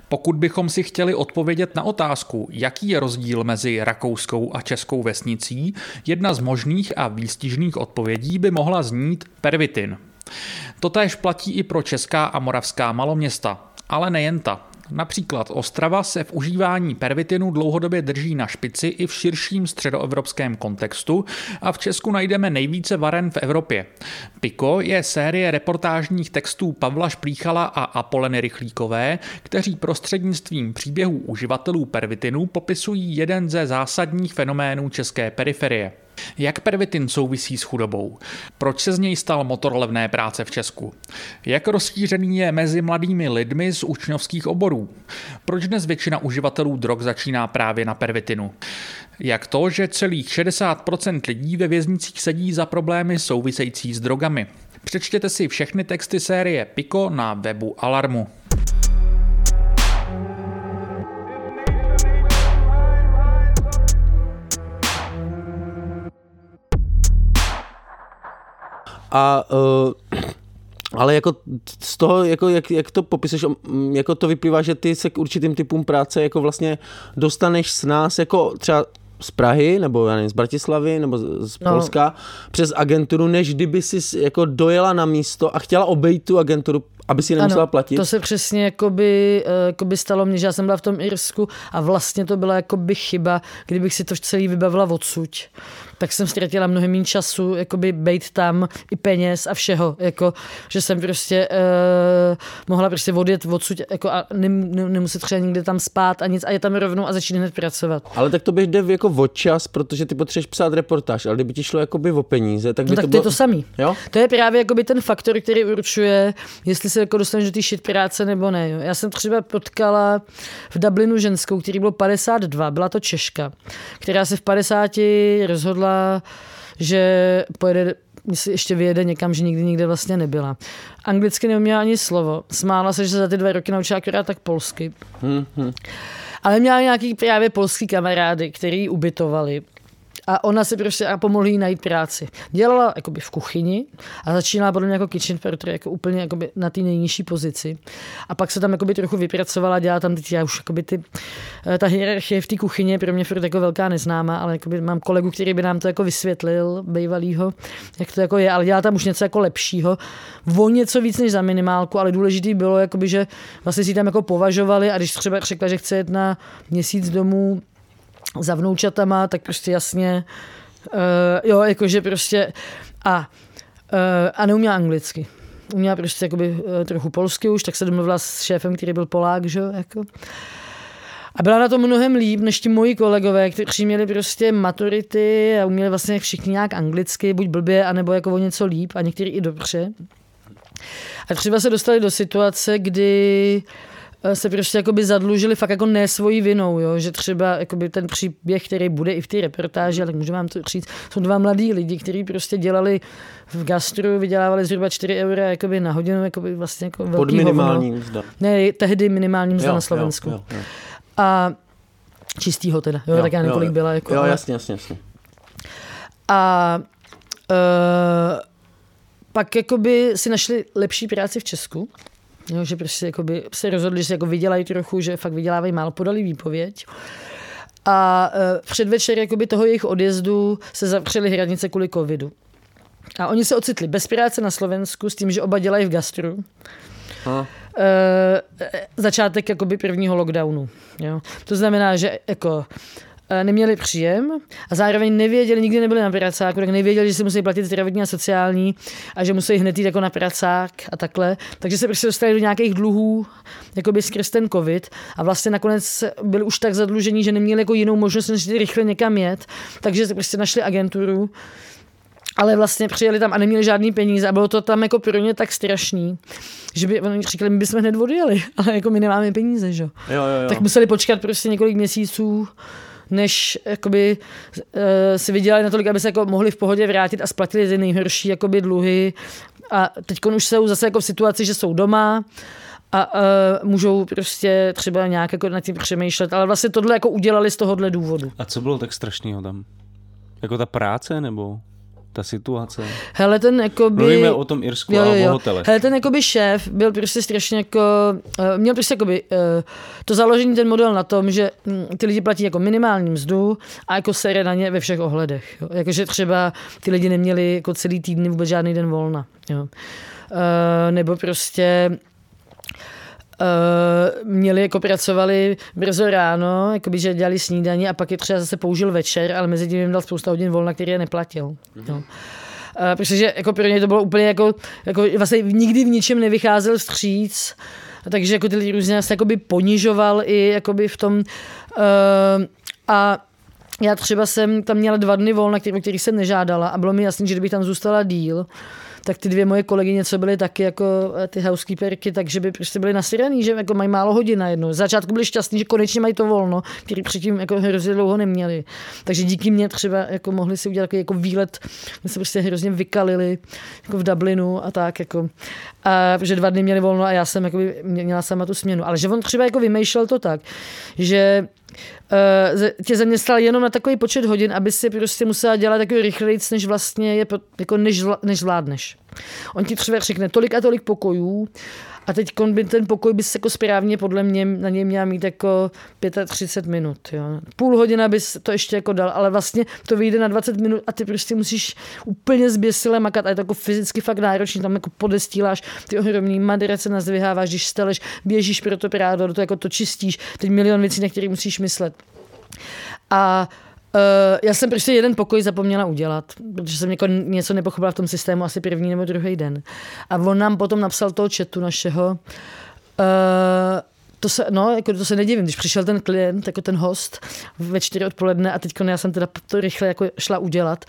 Pokud bychom si chtěli odpovědět na otázku, jaký je rozdíl mezi rakouskou a českou vesnicí, jedna z možných a výstižných odpovědí by mohla znít pervitin. Totéž platí i pro česká a moravská maloměsta, ale nejen ta. Například Ostrava se v užívání pervitinu dlouhodobě drží na špici i v širším středoevropském kontextu a v Česku najdeme nejvíce varen v Evropě. Piko je série reportážních textů Pavla Šplíchala a Apoleny Rychlíkové, kteří prostřednictvím příběhů uživatelů pervitinu popisují jeden ze zásadních fenoménů české periferie. Jak pervitin souvisí s chudobou? Proč se z něj stal motor levné práce v Česku? Jak rozšířený je mezi mladými lidmi z učňovských oborů? Proč dnes většina uživatelů drog začíná právě na pervitinu? Jak to, že celých 60% lidí ve věznicích sedí za problémy související s drogami? Přečtěte si všechny texty série Pico na webu Alarmu. A uh, ale jako z toho, jako jak, jak to popisuješ, jako to vyplývá, že ty se k určitým typům práce jako vlastně dostaneš s nás jako třeba z Prahy, nebo já nevím, z Bratislavy, nebo z no. Polska, přes agenturu, než kdyby si jako dojela na místo a chtěla obejít tu agenturu, aby si nemusela ano, platit. to se přesně jakoby, eh, jakoby stalo mně, že já jsem byla v tom Irsku a vlastně to byla jakoby chyba, kdybych si to celý vybavila odsuť tak jsem ztratila mnohem méně času, jakoby bejt tam i peněz a všeho, jako, že jsem prostě uh, mohla prostě odjet odsud jako a nem, ne, nemuset třeba nikde tam spát a nic a je tam rovnou a začít hned pracovat. Ale tak to bych jde jako o čas, protože ty potřebuješ psát reportáž, ale kdyby ti šlo jakoby o peníze, tak by no, tak to, to bylo... je to samý. Jo? To je právě jakoby ten faktor, který určuje, jestli se jako dostaneš do té shit práce nebo ne. Jo. Já jsem třeba potkala v Dublinu ženskou, který bylo 52, byla to Češka, která se v 50 rozhodla rozhodla, že pojede si ještě vyjede někam, že nikdy nikde vlastně nebyla. Anglicky neuměla ani slovo. Smála se, že se za ty dva roky naučila akorát tak polsky. Mm-hmm. Ale měla nějaký právě polský kamarády, který ubytovali a ona si prostě a pomohla jí najít práci. Dělala jakoby v kuchyni a začínala podle mě jako kitchen porter, jako úplně jakoby na té nejnižší pozici. A pak se tam jakoby trochu vypracovala, dělala tam teď já už jakoby ty, eh, ta hierarchie v té kuchyni pro mě furt jako velká neznámá, ale jakoby mám kolegu, který by nám to jako vysvětlil, bývalýho, jak to jako je, ale dělala tam už něco jako lepšího. O něco víc než za minimálku, ale důležitý bylo, jakoby, že vlastně si tam jako považovali a když třeba řekla, že chce jet na měsíc domů za vnoučatama, tak prostě jasně, uh, jo, jakože prostě a, uh, a neuměla anglicky. Uměla prostě jakoby, uh, trochu polsky už, tak se domluvila s šéfem, který byl Polák, že jako. A byla na to mnohem líp než ti moji kolegové, kteří měli prostě maturity a uměli vlastně všichni nějak anglicky, buď blbě, anebo jako o něco líp a někteří i dobře. A třeba se dostali do situace, kdy uh, se prostě jakoby zadlužili fakt jako ne svojí vinou, jo? že třeba jakoby ten příběh, který bude i v té reportáži, ale můžu vám to říct, jsou dva mladí lidi, kteří prostě dělali v gastru, vydělávali zhruba 4 eura jakoby na hodinu, jakoby vlastně jako Pod minimální mzda. Ne, tehdy minimální mzda jo, na Slovensku. Jo, jo, jo. A čistýho teda, jo, jo tak já několik byla. Jako, jo, jasně, jasně, jasně. A uh, pak jakoby si našli lepší práci v Česku, Jo, že prostě jakoby se rozhodli, že se jako vydělají trochu, že fakt vydělávají málo, podali výpověď. A e, předvečer jakoby toho jejich odjezdu se zavřeli hranice kvůli covidu. A oni se ocitli bez práce na Slovensku s tím, že oba dělají v gastru. Ha. E, začátek jakoby prvního lockdownu. Jo. To znamená, že jako neměli příjem a zároveň nevěděli, nikdy nebyli na pracáku, tak nevěděli, že si musí platit zdravotní a sociální a že musí hned jít jako na pracák a takhle. Takže se prostě dostali do nějakých dluhů, jako by skrz ten covid a vlastně nakonec byli už tak zadlužení, že neměli jako jinou možnost, než rychle někam jet, takže se prostě našli agenturu, ale vlastně přijeli tam a neměli žádný peníze a bylo to tam jako pro ně tak strašný, že by oni říkali, my bychom hned odjeli, ale jako my nemáme peníze, že? Jo, jo, jo. Tak museli počkat prostě několik měsíců, než jakoby, uh, si vydělali natolik, aby se jako mohli v pohodě vrátit a splatili ty nejhorší jakoby, dluhy. A teď už jsou zase jako v situaci, že jsou doma a uh, můžou prostě třeba nějak jako nad tím přemýšlet, ale vlastně tohle jako udělali z tohohle důvodu. A co bylo tak strašného tam? Jako ta práce nebo? Ta situace? Hele, ten jakoby... Mluvíme o tom Irsku jo, jo, jo. a o hotele. Hele, ten jakoby šéf byl prostě strašně jako... Uh, měl prostě jakoby uh, to založení, ten model na tom, že um, ty lidi platí jako minimální mzdu a jako sere na ně ve všech ohledech. Jo. Jakože třeba ty lidi neměli jako celý týdny vůbec žádný den volna. Jo. Uh, nebo prostě Uh, měli, jako pracovali brzo ráno, jakoby, že dělali snídaní a pak je třeba zase použil večer, ale mezi tím jim dal spousta hodin volna, který je neplatil. Mm-hmm. No. Uh, protože jako pro ně to bylo úplně jako, jako vlastně nikdy v ničem nevycházel vstříc, takže jako ty lidi různě se jakoby ponižoval i jakoby v tom uh, a já třeba jsem tam měla dva dny volna, který, který jsem nežádala a bylo mi jasné, že kdybych tam zůstala díl, tak ty dvě moje kolegyně, co byly taky jako eh, ty housekeeperky, takže by prostě byly nasiraný, že jako mají málo hodin na jednu. Začátku byli šťastní, že konečně mají to volno, který předtím jako hrozně dlouho neměli. Takže díky mně třeba jako mohli si udělat jako výlet, my se prostě hrozně vykalili jako v Dublinu a tak jako. A, že dva dny měli volno a já jsem jako měla sama tu směnu. Ale že on třeba jako vymýšlel to tak, že uh, tě zaměstnal jenom na takový počet hodin, aby si prostě musela dělat takový rychleji, než vlastně je, jako než, než zvládneš. On ti třeba řekne tolik a tolik pokojů a teď by ten pokoj bys jako správně podle mě na něj měla mít jako 35 minut. Jo. Půl hodina bys to ještě jako dal, ale vlastně to vyjde na 20 minut a ty prostě musíš úplně zběsile makat a je to jako fyzicky fakt náročný, tam jako podestíláš ty ohromný maderace nazdviháváš, když steleš, běžíš pro to prádlo, to jako to čistíš, teď milion věcí, na které musíš myslet. A Uh, já jsem prostě jeden pokoj zapomněla udělat, protože jsem jako něco nepochopila v tom systému asi první nebo druhý den. A on nám potom napsal toho chatu našeho, uh, to se, no, jako to se nedivím, když přišel ten klient, jako ten host ve čtyři odpoledne a teď já jsem teda to rychle jako šla udělat,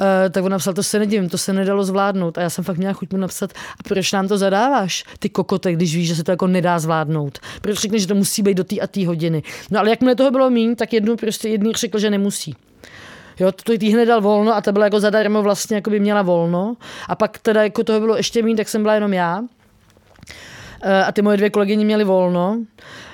uh, tak on napsal, to se nedivím, to se nedalo zvládnout a já jsem fakt měla chuť mu napsat, a proč nám to zadáváš, ty kokote, když víš, že se to jako nedá zvládnout. Proč řekneš, že to musí být do té a té hodiny. No ale jakmile toho bylo míň, tak jednu prostě jedný řekl, že nemusí. Jo, to tý hned dal volno a ta byla jako zadarmo vlastně, jako by měla volno. A pak teda jako toho bylo ještě méně, tak jsem byla jenom já. Eh, a ty moje dvě kolegyně měly volno.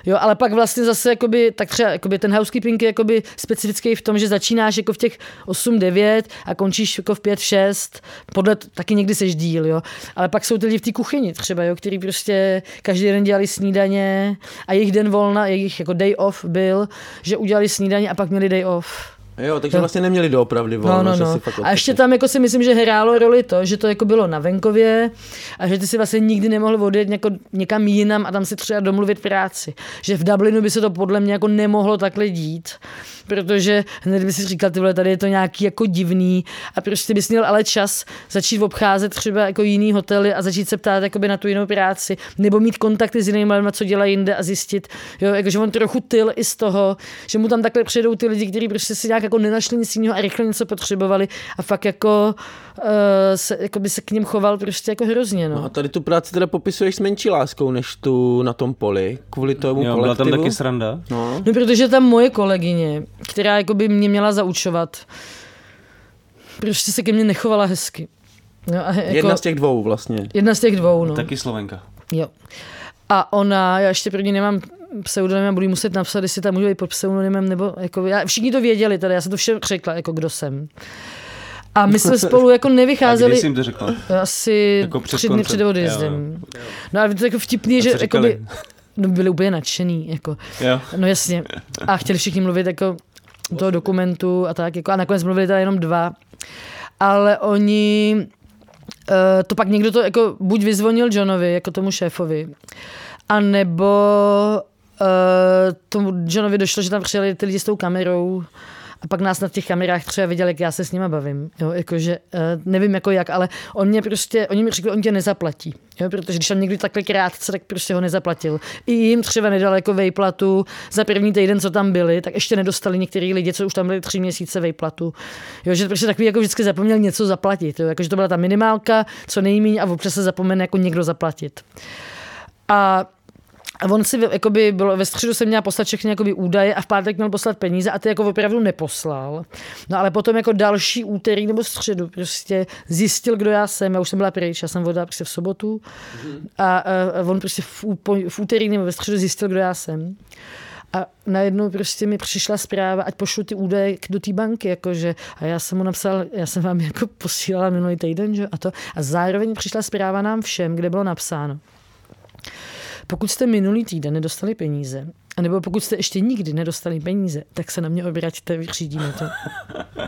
Jo, ale pak vlastně zase jakoby, tak třeba jakoby ten housekeeping je jakoby specifický v tom, že začínáš jako v těch 8-9 a končíš jako v 5-6, podle, taky někdy seš díl, jo. Ale pak jsou ty lidi v té kuchyni třeba, jo, který prostě každý den dělali snídaně a jejich den volna, jejich jako day off byl, že udělali snídaně a pak měli day off. Jo, takže vlastně neměli doopravdy volno. No, no, no. Fakt a ještě tam jako si myslím, že hrálo roli to, že to jako bylo na venkově a že ty si vlastně nikdy nemohl odjet jako někam jinam a tam si třeba domluvit práci. Že v Dublinu by se to podle mě jako nemohlo takhle dít protože hned by si říkal, ty vole, tady je to nějaký jako divný a prostě bys měl ale čas začít obcházet třeba jako jiný hotely a začít se ptát jakoby na tu jinou práci, nebo mít kontakty s jinými lidmi, co dělají jinde a zjistit, jo, jakože on trochu tyl i z toho, že mu tam takhle přijdou ty lidi, kteří prostě si nějak jako nenašli nic jiného a rychle něco potřebovali a fakt jako uh, se, jako by se k ním choval prostě jako hrozně. No. no a tady tu práci teda popisuješ s menší láskou, než tu na tom poli, kvůli tomu jo, kolektivu. byla tam taky sranda. No. no, protože tam moje kolegyně, která jako by mě měla zaučovat, prostě se ke mně nechovala hezky. No a jako, jedna z těch dvou vlastně. Jedna z těch dvou, no. Taky Slovenka. Jo. A ona, já ještě pro ní nemám pseudonym a budu muset napsat, jestli tam může být pod pseudonymem, nebo jako, já, všichni to věděli, tady já jsem to vše řekla, jako kdo jsem. A my jsme spolu jako nevycházeli. A kdy jsi jim to řekla? Asi jako tři dny před odjezdem. No a to jako vtipný, že jako by, no, byli úplně nadšený. Jako. Jo. No jasně. A chtěli všichni mluvit jako toho dokumentu a tak. Jako, a nakonec mluvili teda jenom dva. Ale oni uh, to pak někdo to jako buď vyzvonil Johnovi, jako tomu šéfovi, a nebo tomu Johnovi došlo, že tam přijeli ty lidi s tou kamerou a pak nás na těch kamerách třeba viděli, jak já se s nima bavím. Jo, jakože, uh, nevím jako jak, ale on mě prostě, oni mi řekli, on tě nezaplatí. Jo, protože když tam někdy takhle krátce, tak prostě ho nezaplatil. I jim třeba nedal jako vejplatu za první týden, co tam byli, tak ještě nedostali některý lidi, co už tam byli tři měsíce vejplatu. Jo, že prostě takový jako vždycky zapomněl něco zaplatit. Jo, jakože to byla ta minimálka, co nejméně a občas se zapomene jako někdo zaplatit. A a on si, jakoby, bylo, ve středu jsem měla poslat všechny jakoby, údaje a v pátek měl poslat peníze a ty jako opravdu neposlal. No ale potom jako další úterý nebo středu prostě zjistil, kdo já jsem. Já už jsem byla pryč, já jsem vodila prostě v sobotu a, a on prostě v, v úterý nebo ve středu zjistil, kdo já jsem. A najednou prostě mi přišla zpráva, ať pošlu ty údaje do té banky, jakože, a já jsem mu napsal, já jsem vám jako posílala minulý týden, že, a to. A zároveň přišla zpráva nám všem, kde bylo napsáno, pokud jste minulý týden nedostali peníze, anebo pokud jste ještě nikdy nedostali peníze, tak se na mě obraťte, vyřídíme to.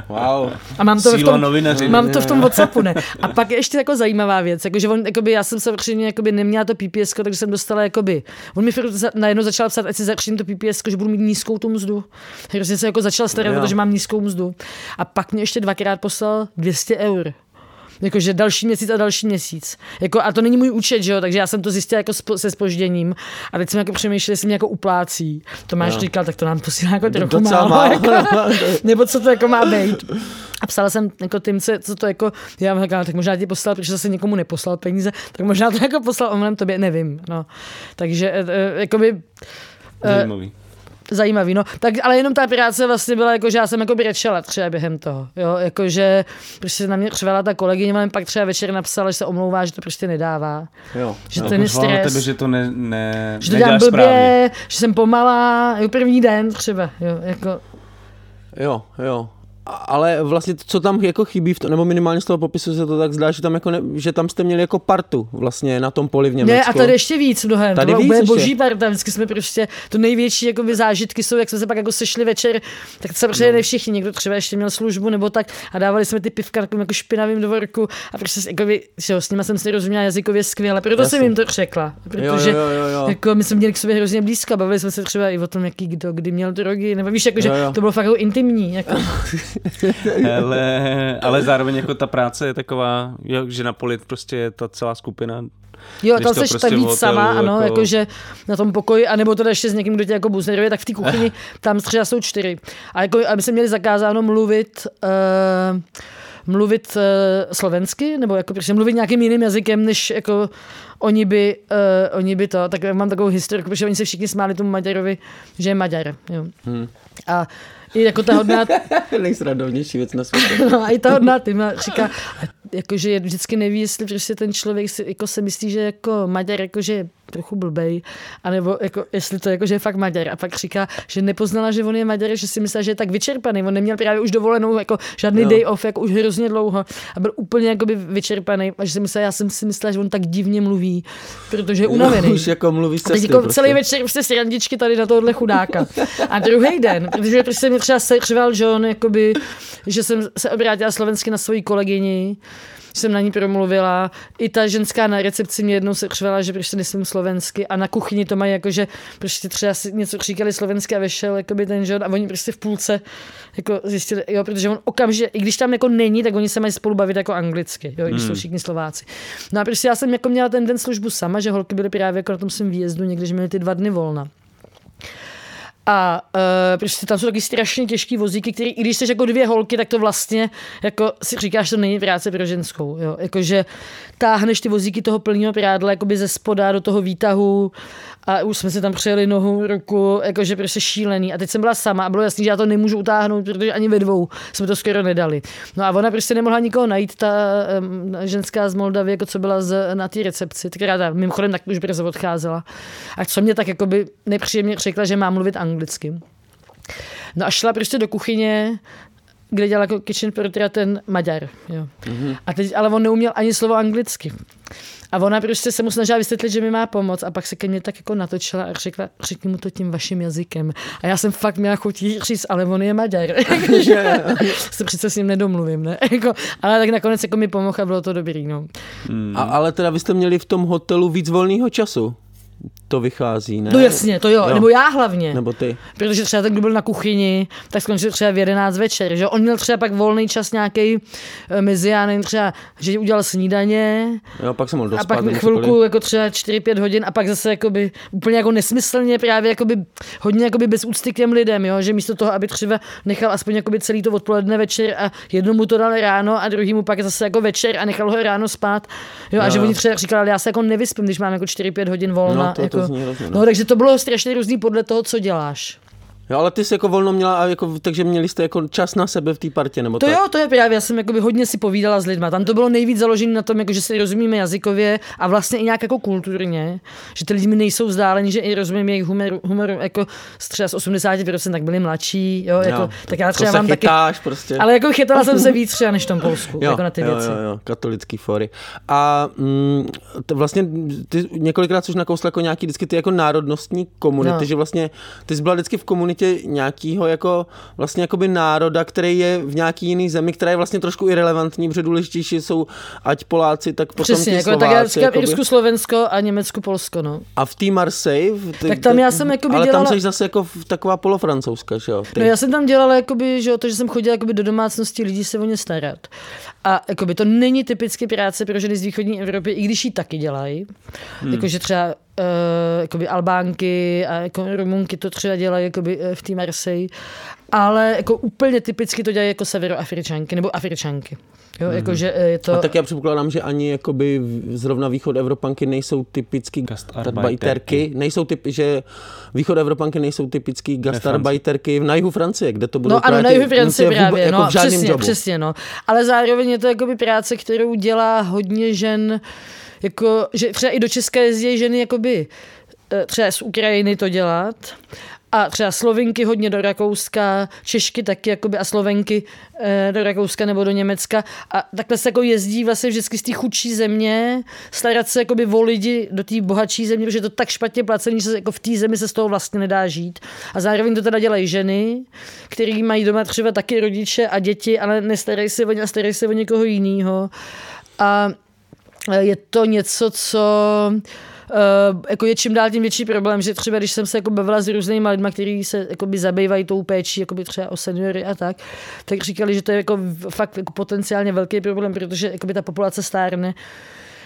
Wow. A mám to, v tom, mám to v tom WhatsAppu, ne. A pak je ještě jako zajímavá věc, jakože on, jakoby, já jsem se určitě jakoby neměla to PPS, takže jsem dostala, jakoby, on mi najednou začal psát, ať si začnu to PPS, že budu mít nízkou tu mzdu. Takže se jako začal starat, že mám nízkou mzdu. A pak mě ještě dvakrát poslal 200 eur Jakože další měsíc a další měsíc. Jako, a to není můj účet, že jo, takže já jsem to zjistila jako spo, se spožděním. A teď jsem jako přemýšlel, jestli mě jako uplácí. Tomáš Jo. říkal, tak to nám posílá jako trochu málo. málo. Jako, nebo co to jako má být. A psala jsem jako tím, co, co to jako, já mám říkala, tak možná ti poslal, protože zase někomu neposlal peníze, tak možná to jako poslal omylem tobě, nevím. No. Takže e, e, jakoby, e, Zajímavý. no. Tak, ale jenom ta práce vlastně byla jako, že já jsem jako brečela třeba během toho, jo, jakože prostě na mě řvala ta kolegyně, ale pak třeba večer napsala, že se omlouvá, že to prostě nedává. Jo. Že No, ten je stres. tebe, že to ne, ne, že to dělám blbě, správně. že jsem pomalá, jo, první den třeba, jo, jako, Jo, jo. Ale vlastně co tam jako chybí, v to, nebo minimálně z toho popisu se to tak zdá, že tam, jako ne, že tam jste měli jako partu vlastně na tom poli v Německu. Ne, a tady ještě víc mnohem. Tady to víc úplně ještě. boží parta. Vždycky jsme prostě, to největší jakoby, zážitky jsou, jak jsme se pak jako sešli večer, tak se přijeli no. všichni, někdo třeba ještě měl službu nebo tak a dávali jsme ty pivka takovým jako špinavým dvorku a prostě jakoby, že jo, s nima jsem si rozuměla jazykově skvěle, proto Jasně. jsem jim to řekla. Protože jo, jo, jo, jo. Jako, my jsme měli k sobě hrozně blízko, bavili jsme se třeba i o tom, jaký kdo kdy měl drogy, nebo víš, jako, že Jo, jo. to bylo fakt jako intimní. Jako. Ale, ale zároveň jako ta práce je taková, jo, že na poli prostě je ta celá skupina. Jo, tam to seš prostě víc hotelu, sama, ano, jako- jako... jakože na tom pokoji, anebo to ještě s někým, kdo tě jako buzneruje, tak v té kuchyni tam třeba jsou čtyři. A jako, aby jsme měli zakázáno mluvit, uh, mluvit uh, slovensky, nebo jako prostě mluvit nějakým jiným jazykem, než jako oni by, uh, oni by to, tak já mám takovou historiku, protože oni se všichni smáli tomu Maďarovi, že je Maďar. Jo. Hmm. A i jako ta hodná, Nejsradovnější věc na světě. No, a i ta hodná týma říká, a jako, že je vždycky neví, jestli prostě ten člověk si, jako se myslí, že jako Maďar jako, že je trochu blbej, anebo jako, jestli to jako, že je fakt Maďar. A pak říká, že nepoznala, že on je Maďar, že si myslela, že je tak vyčerpaný. On neměl právě už dovolenou, jako žádný Jo. day off, jako už hrozně dlouho a byl úplně jakoby vyčerpaný. A že si myslela, já jsem si myslela, že on tak divně mluví, protože je unavený. Už jako mluví cesty jako prostě. celý večer prostě srandičky tady na tohle chudáka. A druhý den, protože prostě mě třeba seřval John, jakoby, že jsem se obrátila slovensky na svoji kolegyni, že jsem na ní promluvila. I ta ženská na recepci mě jednou seřvala, že prostě nesmím slovensky a na kuchyni to mají jako, že prostě třeba si něco říkali slovensky a vešel jakoby ten John a oni prostě v půlce jako zjistili, jo, protože on okamžitě, i když tam jako není, tak oni se mají spolu bavit jako anglicky, jo, i když jsou všichni Slováci. No a prostě já jsem jako měla ten den službu sama, že holky byly právě jako na tom svém výjezdu, někdy, že měly ty dva dny volna. A uh, prostě tam jsou taky strašně těžký vozíky, který, i když jsi jako dvě holky, tak to vlastně, jako si říkáš, že to není práce pro ženskou. Jo? Jakože táhneš ty vozíky toho plného prádla jakoby ze spoda do toho výtahu a už jsme si tam přijeli nohu, ruku, jakože prostě šílený. A teď jsem byla sama a bylo jasný, že já to nemůžu utáhnout, protože ani ve dvou jsme to skoro nedali. No a ona prostě nemohla nikoho najít, ta um, ženská z Moldavy, jako co byla z, na té recepci, která mimochodem tak už brzo odcházela. A co mě tak jakoby nepříjemně řekla, že mám mluvit anglicky. No a šla prostě do kuchyně, kde dělal jako kitchen porter ten Maďar. Jo. Mm-hmm. A teď, ale on neuměl ani slovo anglicky. A ona prostě se mu snažila vysvětlit, že mi má pomoct a pak se ke mně tak jako natočila a řekla, řekni mu to tím vaším jazykem. A já jsem fakt měla chuť říct, ale on je Maďar. Se přece s ním nedomluvím, ne? Jako, ale tak nakonec jako mi pomohl a bylo to dobrý, no. A, ale teda vy jste měli v tom hotelu víc volného času. To vychází, ne? No jasně, to jo, Jo. nebo já hlavně. Nebo ty. Protože třeba ten, kdo byl na kuchyni, tak skončil třeba v 11 večer. Že? On měl třeba pak volný čas nějaký mezi, já nevím, třeba, že udělal snídaně Jo, pak jsem mohl a dospat. pak nebo chvilku cokoliv. jako třeba 4-5 hodin a pak zase jakoby, úplně jako nesmyslně právě jakoby, hodně jakoby bez úcty k těm lidem, jo? že místo toho, aby třeba nechal aspoň jakoby celý to odpoledne večer a jednomu to dal ráno a druhýmu pak zase jako večer a nechal ho ráno spát. Jo? A Jo, že oni třeba říkali, ale já se jako nevyspím, když mám jako 4-5 hodin volna. No, to- to jako, zní hrozně, no. no, takže to bylo strašně různý podle toho, co děláš. Jo, ale ty jsi jako volno měla, a jako, takže měli jste jako čas na sebe v té partě, nebo To tak? jo, to je právě, já jsem jakoby hodně si povídala s lidma. Tam to bylo nejvíc založené na tom, jako, že si rozumíme jazykově a vlastně i nějak jako kulturně, že ty lidi mi nejsou vzdálení, že i rozumím jejich humoru, humoru jako z třeba z 80% tak byli mladší, jo, jako, Jo. tak já To třeba se mám taky, chytáš prostě. ale jako chytala jsem se víc třeba než v tom Polsku, jako na ty jo, věci. Jo, jo, katolický fory. A mm, to vlastně ty několikrát jsi nakousl jako nějaký vždycky ty jako národnostní komunity, No. že vlastně ty jsi byla vždycky v komunitě nějakého jako vlastně jakoby národa, který je v nějaký jiný zemi, která je vlastně trošku irrelevantní, protože důležitější jsou ať Poláci, tak potom Přesně, jako, Slováci. tak já říkám jakoby. Irsku, Slovensko a Německu, Polsko, no. A v té Marseille? v- Ty, Tak tam já jsem jakoby Ale dělala- tam jsi zase jako v- taková polofrancouzska, že jo? Ty. No já jsem tam dělala jakoby, že jo, to, že jsem chodila jakoby do domácnosti lidí se o ně starat. A jakoby to není typicky práce pro ženy z východní Evropy, i když ji taky dělají. Hmm. Jakože třeba uh, jakoby Albánky a jako Rumunky to třeba dělají jakoby, uh, v té Marseille. Ale jako úplně typicky to dělají jako severoafričanky nebo afričanky. Jo, mm. jakože eh, je to... A tak já předpokládám, že ani jakoby zrovna východ Evropanky nejsou typický gastarbeiterky, nejsou typ, že východ Evropanky nejsou typický gastarbeiterky na jihu Francie, kde to budou No ano, na jihu Francie právě, jako no, v přesně, jobu. přesně, no. Ale zároveň je to jakoby práce, kterou dělá hodně žen, jako, že třeba i do České jezdí ženy jakoby eh, třeba z Ukrajiny to dělat a třeba Slovinky hodně do Rakouska, Češky taky jakoby, a Slovenky eh, do Rakouska nebo do Německa a takhle se jako jezdí vlastně vždycky z té chudší země starat se jakoby o lidi do té bohatší země, protože je to tak špatně placený, že se jako v té zemi se z toho vlastně nedá žít. A zároveň to teda dělají ženy, které mají doma třeba taky rodiče a děti, ale nestarají se o ně a starají se o někoho jiného. A je to něco, co Uh, jako je čím dál tím větší problém, že třeba když jsem se jako bavila s různými lidmi, kteří se jakoby zabývají tou péčí, jakoby třeba o seniory a tak, tak říkali, že to je jako fakt jako potenciálně velký problém, protože jakoby ta populace stárne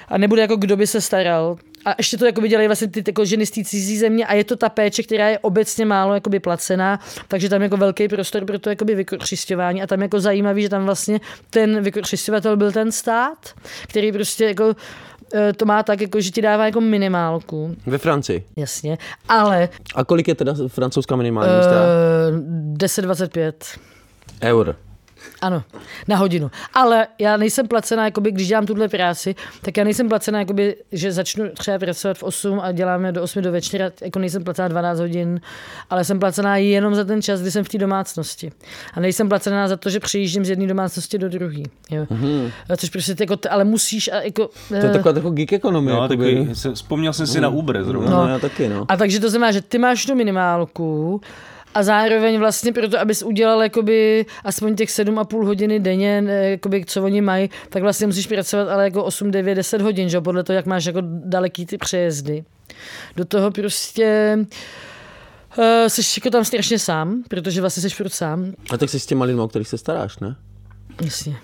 a nebude jako kdo by se staral. A ještě to jakoby dělají vlastně ty jako ženy z té cizí země a je to ta péče, která je obecně málo jakoby placená, takže tam jako velký prostor pro to jakoby vykořišťování a tam jako zajímavý, že tam vlastně ten vykořišťovatel byl ten stát, který prostě jako eh, to má tak, jako, že ti dává jako minimálku. Ve Francii. Jasně, ale A kolik je teda francouzská minimální mzda? uh, 10-25. Eur. Ano, na hodinu. Ale já nejsem placená, jakoby, když dělám tuhle práci, tak já nejsem placená, jakoby, že začnu třeba pracovat v 8 a děláme do 8 do večera, jako nejsem placená 12 hodin, ale jsem placená jenom za ten čas, kdy jsem v té domácnosti. A nejsem placená za to, že přejíždím z jedné domácnosti do druhé. Mm-hmm. Což prostě ty jako, ale musíš a jako... To je taková jako geek ekonomie. No, takový, se- vzpomněl jsem si na Uber zrovna. No, no, já taky, no. A takže to znamená, že ty máš tu minimálku a zároveň vlastně proto, abys udělal jakoby aspoň těch 7,5 hodiny denně, jakoby, co oni mají, tak vlastně musíš pracovat ale jako 8, 9, 10 hodin, že? podle toho, jak máš jako daleký ty přejezdy. Do toho prostě uh, jsi jako tam strašně sám, protože vlastně jsi furt sám. A tak jsi s těma lidmi, o kterých se staráš, ne? Jasně.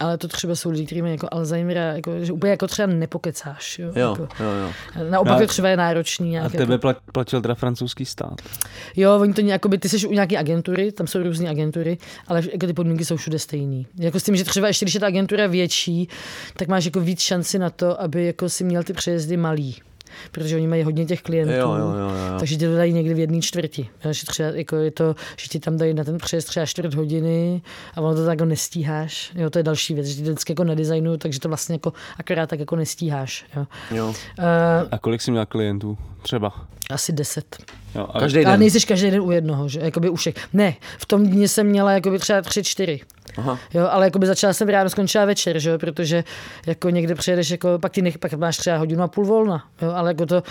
Ale to třeba jsou lidi, kteří mají jako Alzheimera, jako, že úplně jako třeba nepokecáš. Jo, Jo, jako, jo, jo. Naopak No. to třeba je náročný. A Nějak, tebe jako, pla- platil teda francouzský stát. Jo, oni to nějak, ty jsi u nějaké agentury, tam jsou různé agentury, ale jako ty podmínky jsou všude stejný. Jako s tím, že třeba ještě když je ta agentura větší, tak máš jako víc šanci na to, aby jako si měl ty přejezdy malý. Protože oni mají hodně těch klientů, Jo, jo, jo, jo. takže ti to dají někdy v jedné čtvrti. Že třeba jako je to, že ti tam dají na ten přejezd třeba čtvrt hodiny a ono to tak jako nestíháš. Jo, to je další věc, že ti to vždycky jako nedesignuju, takže to vlastně jako akorát tak jako nestíháš. Jo. jo. Uh, A kolik jsi měl klientů? Třeba. asi deset. Jo, a Každý Ale den. nejsiš každý den u jednoho, že? Jakoby u všech. Ne, v tom dni jsem měla jakoby třeba tři, čtyři. Aha. Jo, ale jakoby začala jsem ráno, skončila večer, že jo, protože jako někde přijedeš, jako, pak, ty nech, pak máš třeba hodinu a půl volna, jo, ale jako to,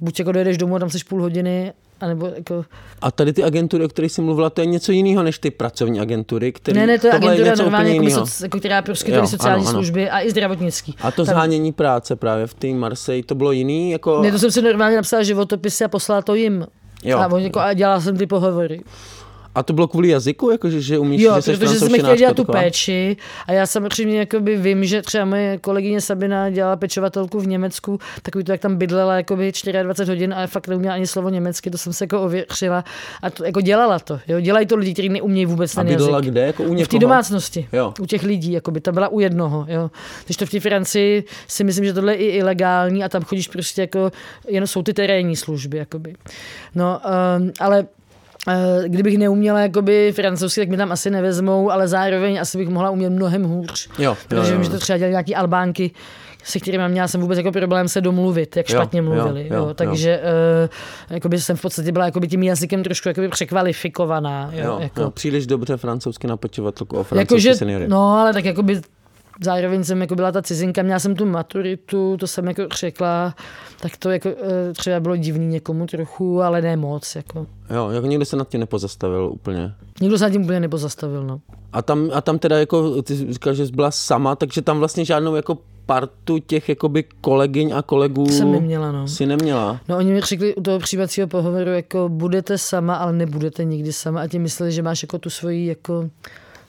buď jako dojedeš domů a tam jsi půl hodiny, anebo jako, A tady ty agentury, o kterých jsi mluvila, to je něco jiného než ty pracovní agentury, které ne, ne, to je agentura něco normálně, jako, soc, jako, která poskytuje Jo, sociální ano, ano. služby a i zdravotnický. A to Tam- zhánění práce právě v té Marseille, to bylo jiný? Jako... Ne, to jsem si normálně napsala životopisy a poslala to jim. Jo. A, oni, jako, a dělala jsem ty pohovory. A to bylo kvůli jazyku, jakože že umíš, Jo, že protože jsme chtěli dělat tu taková? péči a já samozřejmě jakoby vím, že třeba moje kolegyně Sabina dělala pečovatelku v Německu, takový to, jak tam bydlela jakoby 24 hodin a fakt neuměla ani slovo německy, to jsem se jako ověřila a to, jako dělala to. Jo. Dělají to lidi, kteří neumějí vůbec A ten bydlela jazyk. kde? Jako u V té někoho? domácnosti, Jo. u těch lidí, jakoby, ta byla u jednoho. Jo. Když to v té Francii si myslím, že tohle je i ilegální a tam chodíš prostě jako, jen jsou ty terénní služby. Jakoby. No, um, ale kdybych neuměla jakoby francouzsky, tak mi tam asi nevezmou, ale zároveň asi bych mohla umět mnohem hůř. Jo, jo, Protože jo, vím, že jo. to třeba dělali nějaký Albánky, se kterými měla jsem vůbec jako problém se domluvit, jak Jo, špatně jo, mluvili. jo, Jo, jo. takže uh, jakoby jsem v podstatě byla jakoby tím jazykem trošku jakoby překvalifikovaná. Jo, Jo, jako. jo, příliš dobře francouzsky na pečovatelku o francouzský Jakože, seniory. no, ale tak jakoby zároveň jsem jako byla ta cizinka, měla jsem tu maturitu, to jsem jako řekla, tak to jako eh, třeba bylo divný někomu trochu, ale ne moc. Jako. Jo, jako nikdo se nad tím nepozastavil úplně. Nikdo se nad tím úplně nepozastavil, no. A tam, a tam teda jako, ty říkal, že jsi byla sama, takže tam vlastně žádnou jako partu těch jakoby kolegyň a kolegů Jsem neměla, no. si neměla. No oni mi řekli u toho přijímacího pohovoru, jako budete sama, ale nebudete nikdy sama a ti mysleli, že máš jako tu svoji jako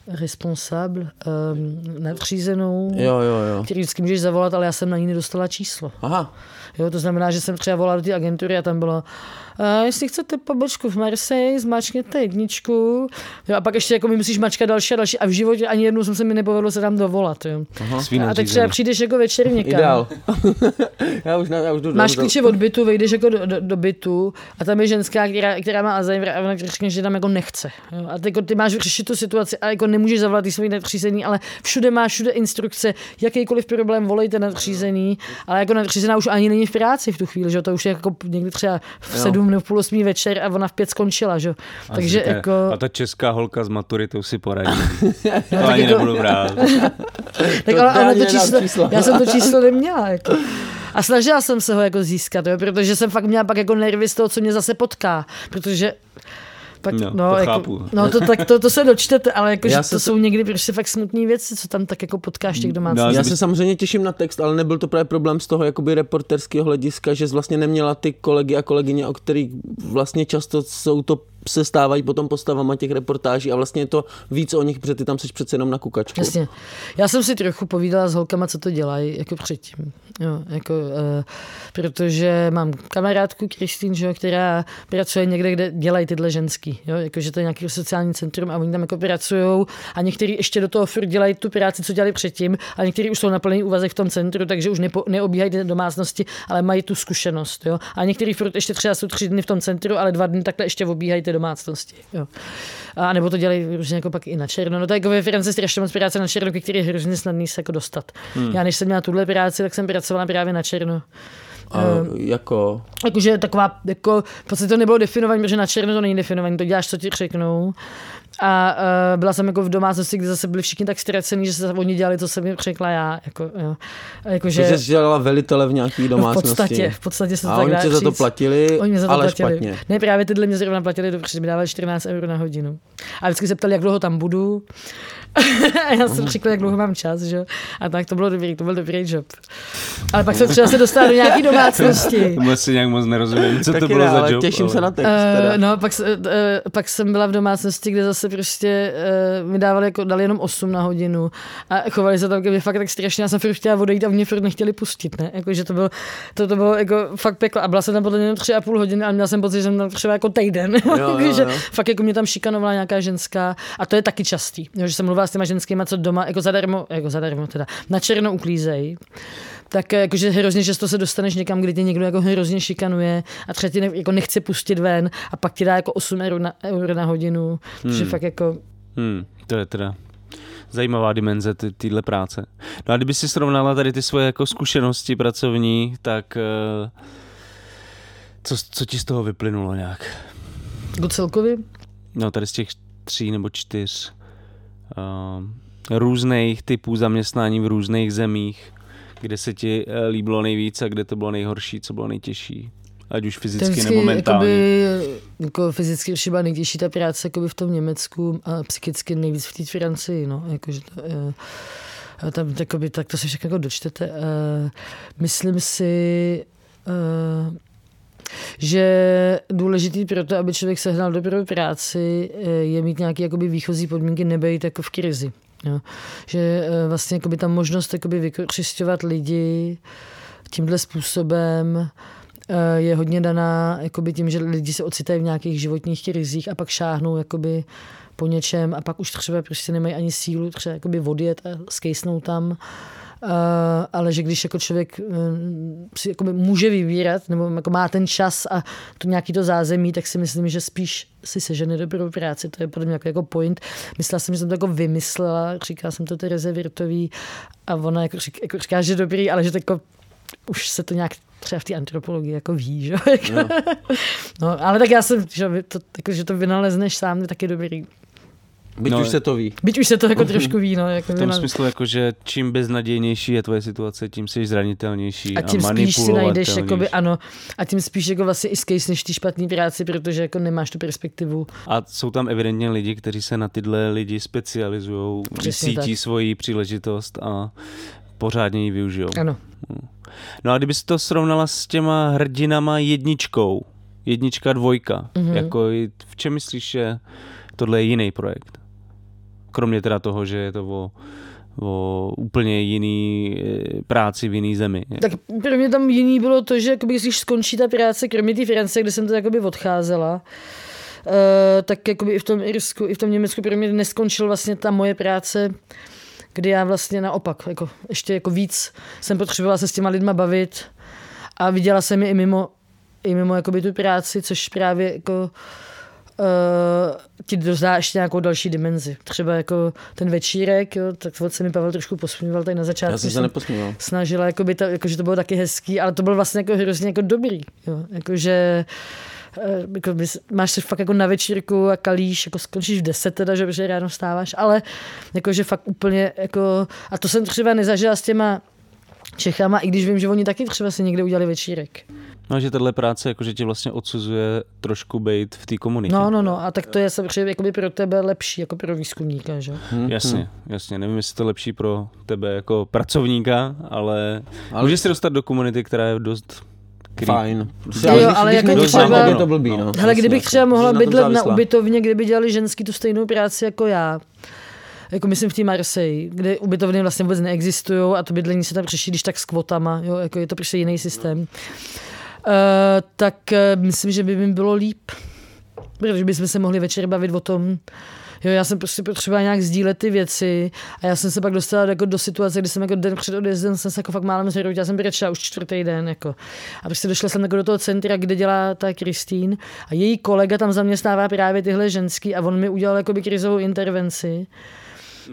responsable, um, nadřízenou, Jo, jo, jo. který vždycky můžeš zavolat, ale já jsem na ní nedostala číslo. Aha, Jo, to znamená, že jsem třeba volala do té agentury a tam bylo, a jestli chcete pobočku v Marseille, zmáčkněte jedničku. Jo, a pak ještě jako mi musíš mačkat další a další. A v životě ani jednou jsem se mi nepovedlo se tam dovolat. Jo. Svý A teď nadřízený. třeba přijdeš jako večer někam. ideál. já už, na, já už jdu Máš klíče od bytu, vejdeš jako do, do, do, bytu a tam je ženská, která, která má Alzheimer a ona řekne, že tam jako nechce. Jo? A ty, jako, ty máš řešit tu situaci a jako nemůžeš zavolat ty svůj nadřízený, ale všude máš všude instrukce, jakýkoliv problém volejte nadřízený, ale jako nadřízená už ani není v práci v tu chvíli, že? jo, to už je jako někdy třeba v sedm nebo v půl osmí večer a ona v pět skončila. Že? A Takže říká, jako... A ta česká holka s maturitou si poradí. tak to ani jako- nebudu brát. Tak To ale, to číslo, číslo. já jsem to číslo neměla. Jako. A snažila jsem se ho jako získat, jo, protože jsem fakt měla pak jako nervy z toho, co mě zase potká. Protože pak, No, no, to jako, chápu. no to, tak to, to se dočtete, ale jako, že to se- jsou někdy prostě fakt smutné věci, co tam tak jako potkáš těch No, domácnostech. Já se samozřejmě těším na text, ale nebyl to právě problém z toho jakoby reporterského hlediska, že jsi vlastně neměla ty kolegy a kolegyně, o kterých vlastně často jsou to se stávají potom postavama těch reportáží a vlastně je to víc o nich, protože ty tam jsi přece jenom na kukačku. Jasně. Já jsem si trochu povídala s holkama, co to dělají, jako předtím. Jo, jako, uh, protože mám kamarádku Kristýn, která pracuje někde, kde dělají tyhle ženský. Jo, jako, že to je nějaký sociální centrum a oni tam jako pracují a někteří ještě do toho furt dělají tu práci, co dělali předtím a někteří už jsou na plný úvazek v tom centru, takže už nepo, neobíhají domácnosti, ale mají tu zkušenost. Jo. A někteří furt ještě třeba jsou tři dny v tom centru, ale dva dny takhle ještě obíhají ty domácnosti. Jo. A nebo to dělají různě jako pak i na černo. No to je jako ve Francii strašně moc práce na černo, který je hrozně snadný se jako dostat. Hmm. Já než jsem měla tuhle práci, tak jsem pracovala právě na černo. A jako, Jakože taková, jako, v podstatě to nebylo definované, protože na černo to není definované, to děláš, co ti řeknou. A uh, byla jsem jako v domácnosti, kde zase byli všichni tak ztracený, že se oni dělali, co jsem jim řekla já. Jako, jo. Jako, že že, jsi dělala velitele v nějaký no, v domácnosti. podstatě, v podstatě se to a tak oni tě za to platili, Oni mě za to ale platili. špatně. Ne, právě tyhle mě zrovna platili, dobře, mi dávali 14 eur na hodinu. A vždycky se ptali, jak dlouho tam budu. A já jsem řekla, jak dlouho mám čas, že? jo. A tak to bylo dobrý, to byl dobrý job. Ale pak jsem třeba se dostala do nějaký domácnosti. Tomu si nějak moc nerozumím, co to Taky bylo ne, za ale job. těším se na text. Uh, no, pak, se- uh, pak jsem byla v domácnosti, kde zase prostě uh, mi dávali jako, dali jenom 8 na hodinu a chovali se tam ke mně fakt tak strašně. Já jsem furt chtěla odejít a mě furt nechtěli pustit, ne? Jako, že to bylo, to, to bylo jako fakt peklo. A byla jsem tam podle mě jenom tři a půl hodiny a měla jsem pocit, že jsem tam třeba jako týden. jo, že jo. fakt jako mě tam šikanovala nějaká ženská a to je taky častý, jo, že jsem mluvila s těma ženskýma, co doma, jako zadarmo, jako zadarmo teda, na černo uklízej tak jakože hrozně často se dostaneš někam, kdy tě někdo jako hrozně šikanuje a třeba tě ne, jako nechce pustit ven a pak ti dá jako 8 eur na, eur na hodinu, hmm. že fakt jako Hmm, to je teda zajímavá dimenze ty- téhle práce. No a kdyby si srovnala tady ty svoje jako zkušenosti pracovní, tak eh, co, co ti z toho vyplynulo nějak? jako celkově No tady z těch tří nebo čtyř různých typů zaměstnání v různých zemích, kde se ti eh, líbilo nejvíc a kde to bylo nejhorší, co bylo nejtěžší. Ať už fyzicky vždycky nebo mentálně. jakoby, jako fyzicky třeba nejtěžší ta práce jakoby v tom Německu a psychicky nejvíc v té Francii, no, jakože to, eh, a tam takoby, tak to se všechno jako dočtete. Eh, myslím si, eh, že důležitý pro to, aby člověk sehnal dobrou práci, eh, je mít nějaké jakoby výchozí podmínky, nebejt jako v krizi. Jo. Že eh, vlastně jakoby ta možnost jakoby vykořišťovat lidi tímhle způsobem eh, je hodně daná jakoby tím, že lidi se ocitají v nějakých životních krizích a pak šáhnou jakoby po něčem a pak už třeba prostě nemají ani sílu třeba jakoby odjet a skejsnout tam. Uh, ale že když jako člověk uh, si jakoby může vybírat, nebo jako má ten čas a to nějaký to zázemí, tak si myslím, že spíš si sežene dobrou práci. To je podle mě jako, jako point. Myslela jsem, že jsem to jako vymyslela, říkala jsem to Tereze Virtový a ona jako, říká, jako říká, že dobrý, ale že to jako už se to nějak třeba v té antropologii jako ví, že? Jako, no, ale tak já jsem, že to, jako, že to vynalezneš sám, je taky dobrý. Byť No, už se to ví. Byť už se to jako trošku ví, no. Jako V tom smyslu, jako, že čím beznadějnější je tvoje situace, tím jsi zranitelnější a tím spíš si najdeš, jakoby, ano, a tím spíš jako vlastně i skejsneš ty špatný práci, protože jako nemáš tu perspektivu. A jsou tam evidentně lidi, kteří se na tyhle lidi specializují, cítí tak. svoji příležitost a pořádně ji využijou. Ano. No a kdybys to srovnala s těma hrdinama jedničkou, jednička, dvojka, Mhm. mm-hmm. jako i- v čem myslíš, že tohle je jiný projekt? Kromě teda toho, že je to o, o úplně jiný eh, práci v jiný zemi. Tak pro mě tam jiný bylo to, že jakoby, když skončí ta práce, kromě té Francie, kde jsem to jakoby odcházela, uh, tak jakoby i v tom Irsku, i v tom Německu pro mě neskončil vlastně ta moje práce, kdy já vlastně naopak, jako, ještě jako víc jsem potřebovala se s těma lidma bavit a viděla jsem je i mimo, i mimo jakoby tu práci, což právě jako uh, ti dozdá ještě nějakou další dimenzi. Třeba jako ten večírek, jo, tak se mi Pavel trošku posmíval tady na začátku. Já jsem se neposmíval. Snažila, jako, by to, jako, že to bylo taky hezký, ale to bylo vlastně jako hrozně jako dobrý. Jo. Jako, že eh, jako bys, máš se fakt jako na večírku a kalíš, jako skončíš v 10 teda, že, že ráno vstáváš, ale jako, že fakt úplně jako, a to jsem třeba nezažila s těma Čechama, i když vím, že oni taky třeba si někde udělali večírek. No, že tahle práce jakože tě vlastně odsuzuje trošku být v té komunitě. No, no, no, a tak to je samozřejmě jakoby pro tebe lepší, jako pro výzkumníka, že? Hmm, jasně, jasně. Nevím, jestli to je lepší pro tebe jako pracovníka, ale, ale... můžeš se dostat do komunity, která je dost Krý. Fajn. Jo, ale jako třeba, je to blbý, no. Hele, kdybych třeba mohla bydlet na ubytovně, kde by dělali ženský tu stejnou práci jako já, jako myslím v té Marseille, kde ubytovny vlastně vůbec neexistují a to bydlení se tam řeší, když tak s kvotama, jo, jako je to prostě jiný systém. Uh, tak uh, myslím, že by mi bylo líp, protože bychom se mohli večer bavit o tom, jo, já jsem prostě potřebovala nějak sdílet ty věci a já jsem se pak dostala jako do situace, kdy jsem jako den před odjezdem jsem se jako fakt málem zhroutila, jsem brečela už čtvrtý den, jako. A prostě došla jsem jako do toho centra, kde dělá ta Kristýn a její kolega tam zaměstnává právě tyhle ženský a on mi udělal jako by krizovou intervenci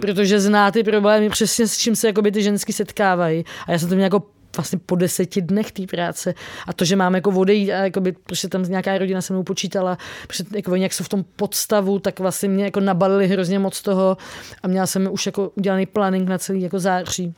protože zná ty problémy přesně s čím se jakoby ty žensky setkávají. A já jsem to měl jako vlastně po deseti dnech té práce. A to, že mám jako odejít a jakoby, prostě tam nějaká rodina se mnou počítala, protože jako oni jak jsou v tom podstavu, tak vlastně mě jako nabalili hrozně moc toho a měla jsem už jako udělaný planning na celý jako září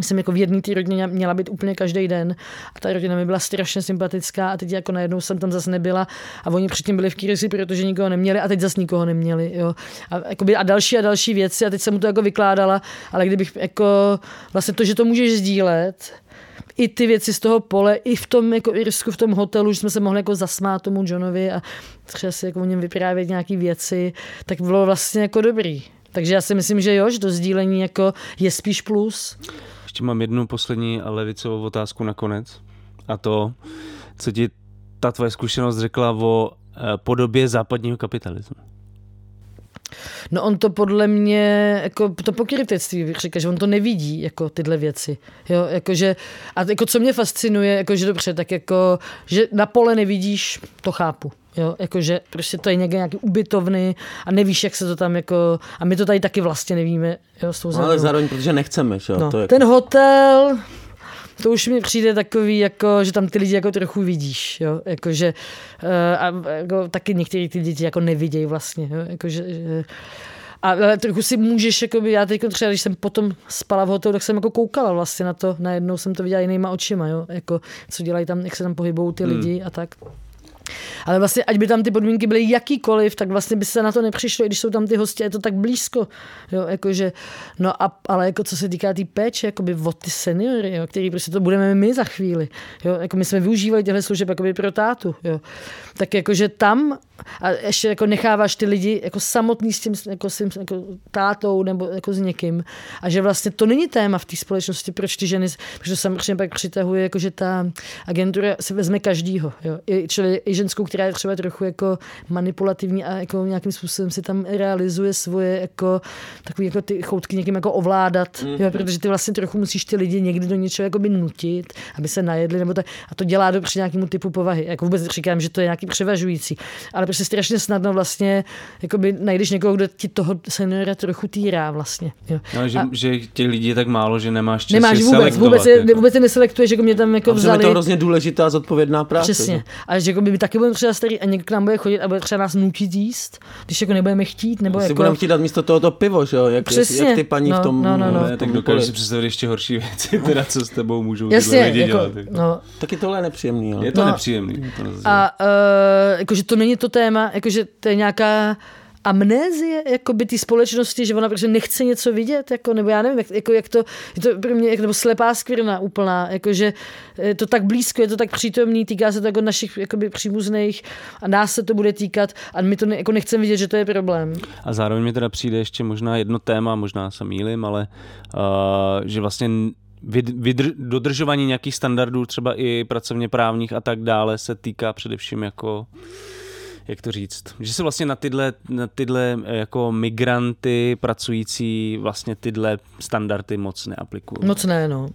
jsem jako v jedné té rodině měla být úplně každý den a ta rodina mi byla strašně sympatická a teď jako najednou jsem tam zase nebyla a oni předtím byli v krizi, protože nikoho neměli a teď zase nikoho neměli. Jo. A, jakoby, a další a další věci a teď jsem mu to jako vykládala, ale kdybych jako vlastně to, že to můžeš sdílet, i ty věci z toho pole, i v tom jako Irsku, v tom hotelu, že jsme se mohli jako zasmát tomu Johnovi a třeba si jako o něm vyprávět nějaké věci, tak bylo vlastně jako dobrý. Takže já si myslím, že jo, že to sdílení jako je spíš plus. Ještě mám jednu poslední levicovou otázku nakonec. A to, co ti ta tvoje zkušenost řekla o eh, podobě západního kapitalismu. No on to podle mě, jako to pokrytectví, říká, že on to nevidí, jako tyhle věci. Jo, jakože, a jako co mě fascinuje, jako že dobře, tak jako, že na pole nevidíš, to chápu. Jo, jakože prostě to je někde nějaký ubytovny a nevíš, jak se to tam jako, a my to tady taky vlastně nevíme, jo, s tou no, ale zároveň, protože nechceme, jo. No, to je... Ten hotel, to už mi přijde takový, jako, že tam ty lidi jako trochu vidíš, jo, jakože, uh, a jako, taky některý ty lidi jako nevidějí vlastně, jo, jakože, že, a ale trochu si můžeš, jakoby, já teď třeba, když jsem potom spala v hotelu, tak jsem jako koukala vlastně na to, najednou jsem to viděla jinýma očima, jo, jako, co dělají tam, jak se tam pohybou ty hmm. lidi a tak. Ale vlastně, ať by tam ty podmínky byly jakýkoliv, tak vlastně by se na to nepřišlo, i když jsou tam ty hosti, je to tak blízko. Jo, jakože, no a, ale jako co se týká té tý péče, jakoby o ty seniory, jo, který prostě to budeme my za chvíli. Jo, jako my jsme využívali těchto služeb jakoby pro tátu. Jo. Tak jakože tam a ještě jako necháváš ty lidi jako samotný s tím jako, s tím, jako tátou nebo jako s někým. A že vlastně to není téma v té společnosti, proč ty ženy, protože to samozřejmě pak přitahuje, jako že ta agentura se vezme každýho. Jo. I, čili i ženskou, která je třeba trochu jako manipulativní a jako nějakým způsobem si tam realizuje svoje jako takový jako ty choutky někým jako ovládat, mm-hmm. jo, mhm. protože ty vlastně trochu musíš ty lidi někdy do něčeho jako by nutit, aby se najedli, nebo tak, a to dělá dobře nějakému typu povahy. Jako vůbec říkám, že to je nějaký převažující, ale prostě strašně snadno vlastně jakoby najdeš někoho, kdo ti toho seniora trochu týrá vlastně. Jo. No, že, a, že těch lidí je tak málo, že nemáš čas Nemáš vůbec, vůbec, je, jako. vůbec je neselektuješ, jako mě tam jako vzali. je to hrozně důležitá zodpovědná práce. Přesně. Že? A že jako by taky budeme třeba starý a někdo k nám bude chodit a bude třeba nás nutit jíst, když jako nebudeme chtít. Nebo si jako... budeme chtít dát místo tohoto pivo, že jo? Jak, Přesně. jak ty paní no, v tom. No, no, no. Ne, tak dokážu si představit ještě horší věci, teda co s tebou můžou Jasně, lidi jako, dělat. Jako. No. Taky tohle je nepříjemný. Jo? Je to no. nepříjemný. A uh, jakože to není to téma, jakože to je nějaká amnézie jako by té společnosti, že ona prostě nechce něco vidět, jako, nebo já nevím, jak, jako, jak to, je to pro mě, jako, nebo slepá skvrna úplná, jako, že je to tak blízko, je to tak přítomný, týká se to jako našich jakoby, příbuzných a nás se to bude týkat a my to ne, jako nechceme vidět, že to je problém. A zároveň mi teda přijde ještě možná jedno téma, možná se mýlim, ale uh, že vlastně vydr- dodržování nějakých standardů, třeba i pracovně právních a tak dále, se týká především jako jak to říct, že se vlastně na tyhle, na tyhle eh, jako migranty pracující vlastně tyhle standardy moc neaplikují. Moc ne, no.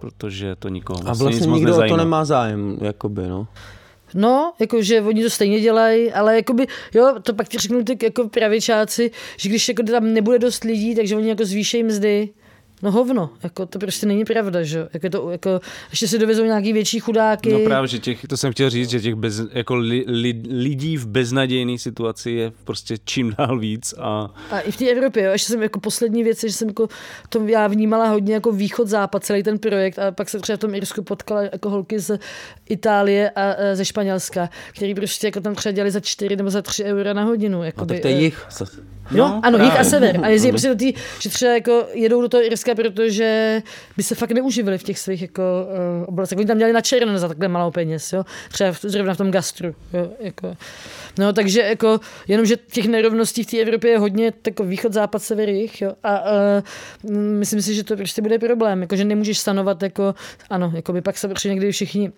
Protože to nikoho vlastně A vlastně nikdo o to nemá zájem, jakoby, no. No, jakože oni to stejně dělají, ale jakoby, jo, to pak ti řeknu ty jako pravičáci, že když jako tam nebude dost lidí, takže oni jako zvýšejí mzdy, No hovno, jako to prostě není pravda, že jako to, jako, ještě si dovezou nějaký větší chudáky. No právě, že těch, to jsem chtěl říct, že těch bez, jako li, li, lidí v beznadějné situaci je prostě čím dál víc. A, a i v té Evropě, jo, ještě jsem jako poslední věc, že jsem jako to já vnímala hodně jako východ-západ, celý ten projekt a pak jsem třeba v tom Irsku potkala jako holky z Itálie a, a ze Španělska, který prostě jako tam třeba dělali za 4 nebo za 3 eura na hodinu. Jako a tak to je jich. No, no ano, jich a sever. A jezdí prostě do tý, že třeba jako jedou do toho Irska, protože by se fakt neuživili v těch svých jako uh, oblastech. Oni tam dělali na černo za takhle malou peněz, jo. Třeba v, zrovna v tom gastru, jo. Jako. No, takže jako, jenom, že těch nerovností v té Evropě je hodně jako východ, západ, sever, jich, jo. A uh, myslím si, že to prostě bude problém, jako, že nemůžeš stanovat jako, ano, jako by pak se prostě někdy všichni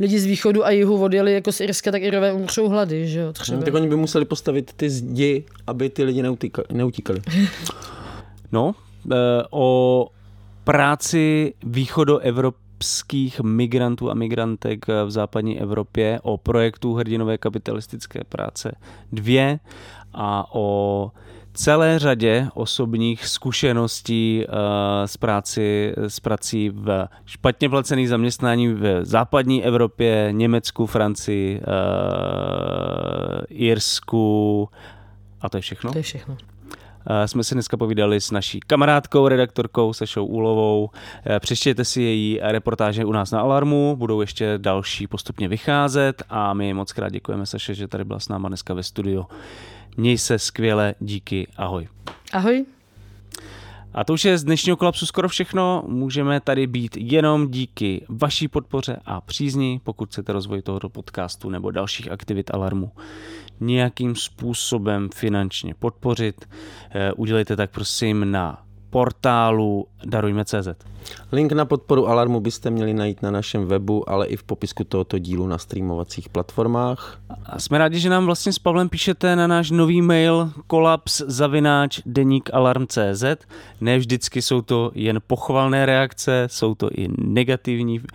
lidi z východu a jihu odjeli jako z Irska, tak Irové umřou hlady, že jo, třeba. No, tak oni by museli postavit ty zdi, aby ty lidi neutíkali. No, o práci východoevropských migrantů a migrantek v západní Evropě, o projektu hrdinové kapitalistické práce dvě a o celé řadě osobních zkušeností uh, s, práci, s prací v špatně placených zaměstnání v západní Evropě, Německu, Francii, uh, Irsku a to je všechno. To je všechno. Uh, jsme si dneska povídali s naší kamarádkou, redaktorkou Sešou Úlovou. Uh, přečtěte si její reportáže u nás na Alarmu, budou ještě další postupně vycházet a my moc krát děkujeme Saše, že tady byla s náma dneska ve studiu. Měj se skvěle, díky, ahoj. Ahoj. A to už je z dnešního kolapsu skoro všechno. Můžeme tady být jenom díky vaší podpoře a přízni, pokud chcete rozvoj tohoto podcastu nebo dalších aktivit Alarmu nějakým způsobem finančně podpořit. Eh, udělejte tak prosím na portálu darujme.cz. Link na podporu Alarmu byste měli najít na našem webu, ale i v popisku tohoto dílu na streamovacích platformách. A jsme rádi, že nám vlastně s Pavlem píšete na náš nový mail kolaps zavináč alarm.cz. Ne vždycky jsou to jen pochvalné reakce, jsou to i negativní uh,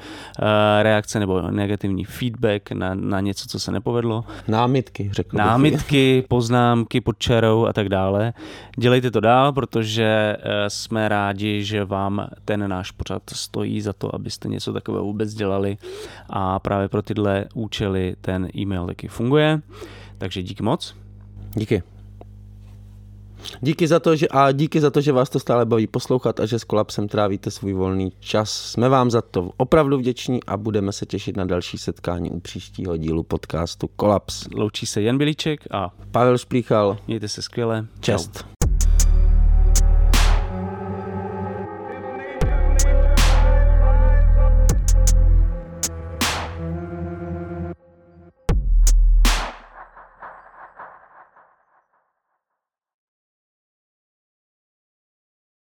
reakce nebo negativní feedback na, na něco, co se nepovedlo. Námitky, řekl Námitky, poznámky pod čarou a tak dále. Dělejte to dál, protože uh, jsme rádi, že vám ten náš pořad stojí za to, abyste něco takového vůbec dělali a právě pro tyhle účely ten e-mail taky funguje. Takže díky moc. Díky. Díky za to, že, a díky za to, že vás to stále baví poslouchat a že s kolapsem trávíte svůj volný čas. Jsme vám za to opravdu vděční a budeme se těšit na další setkání u příštího dílu podcastu Kolaps. Loučí se Jan Bilíček a Pavel Šplíchal. Mějte se skvěle. Čest. Čau.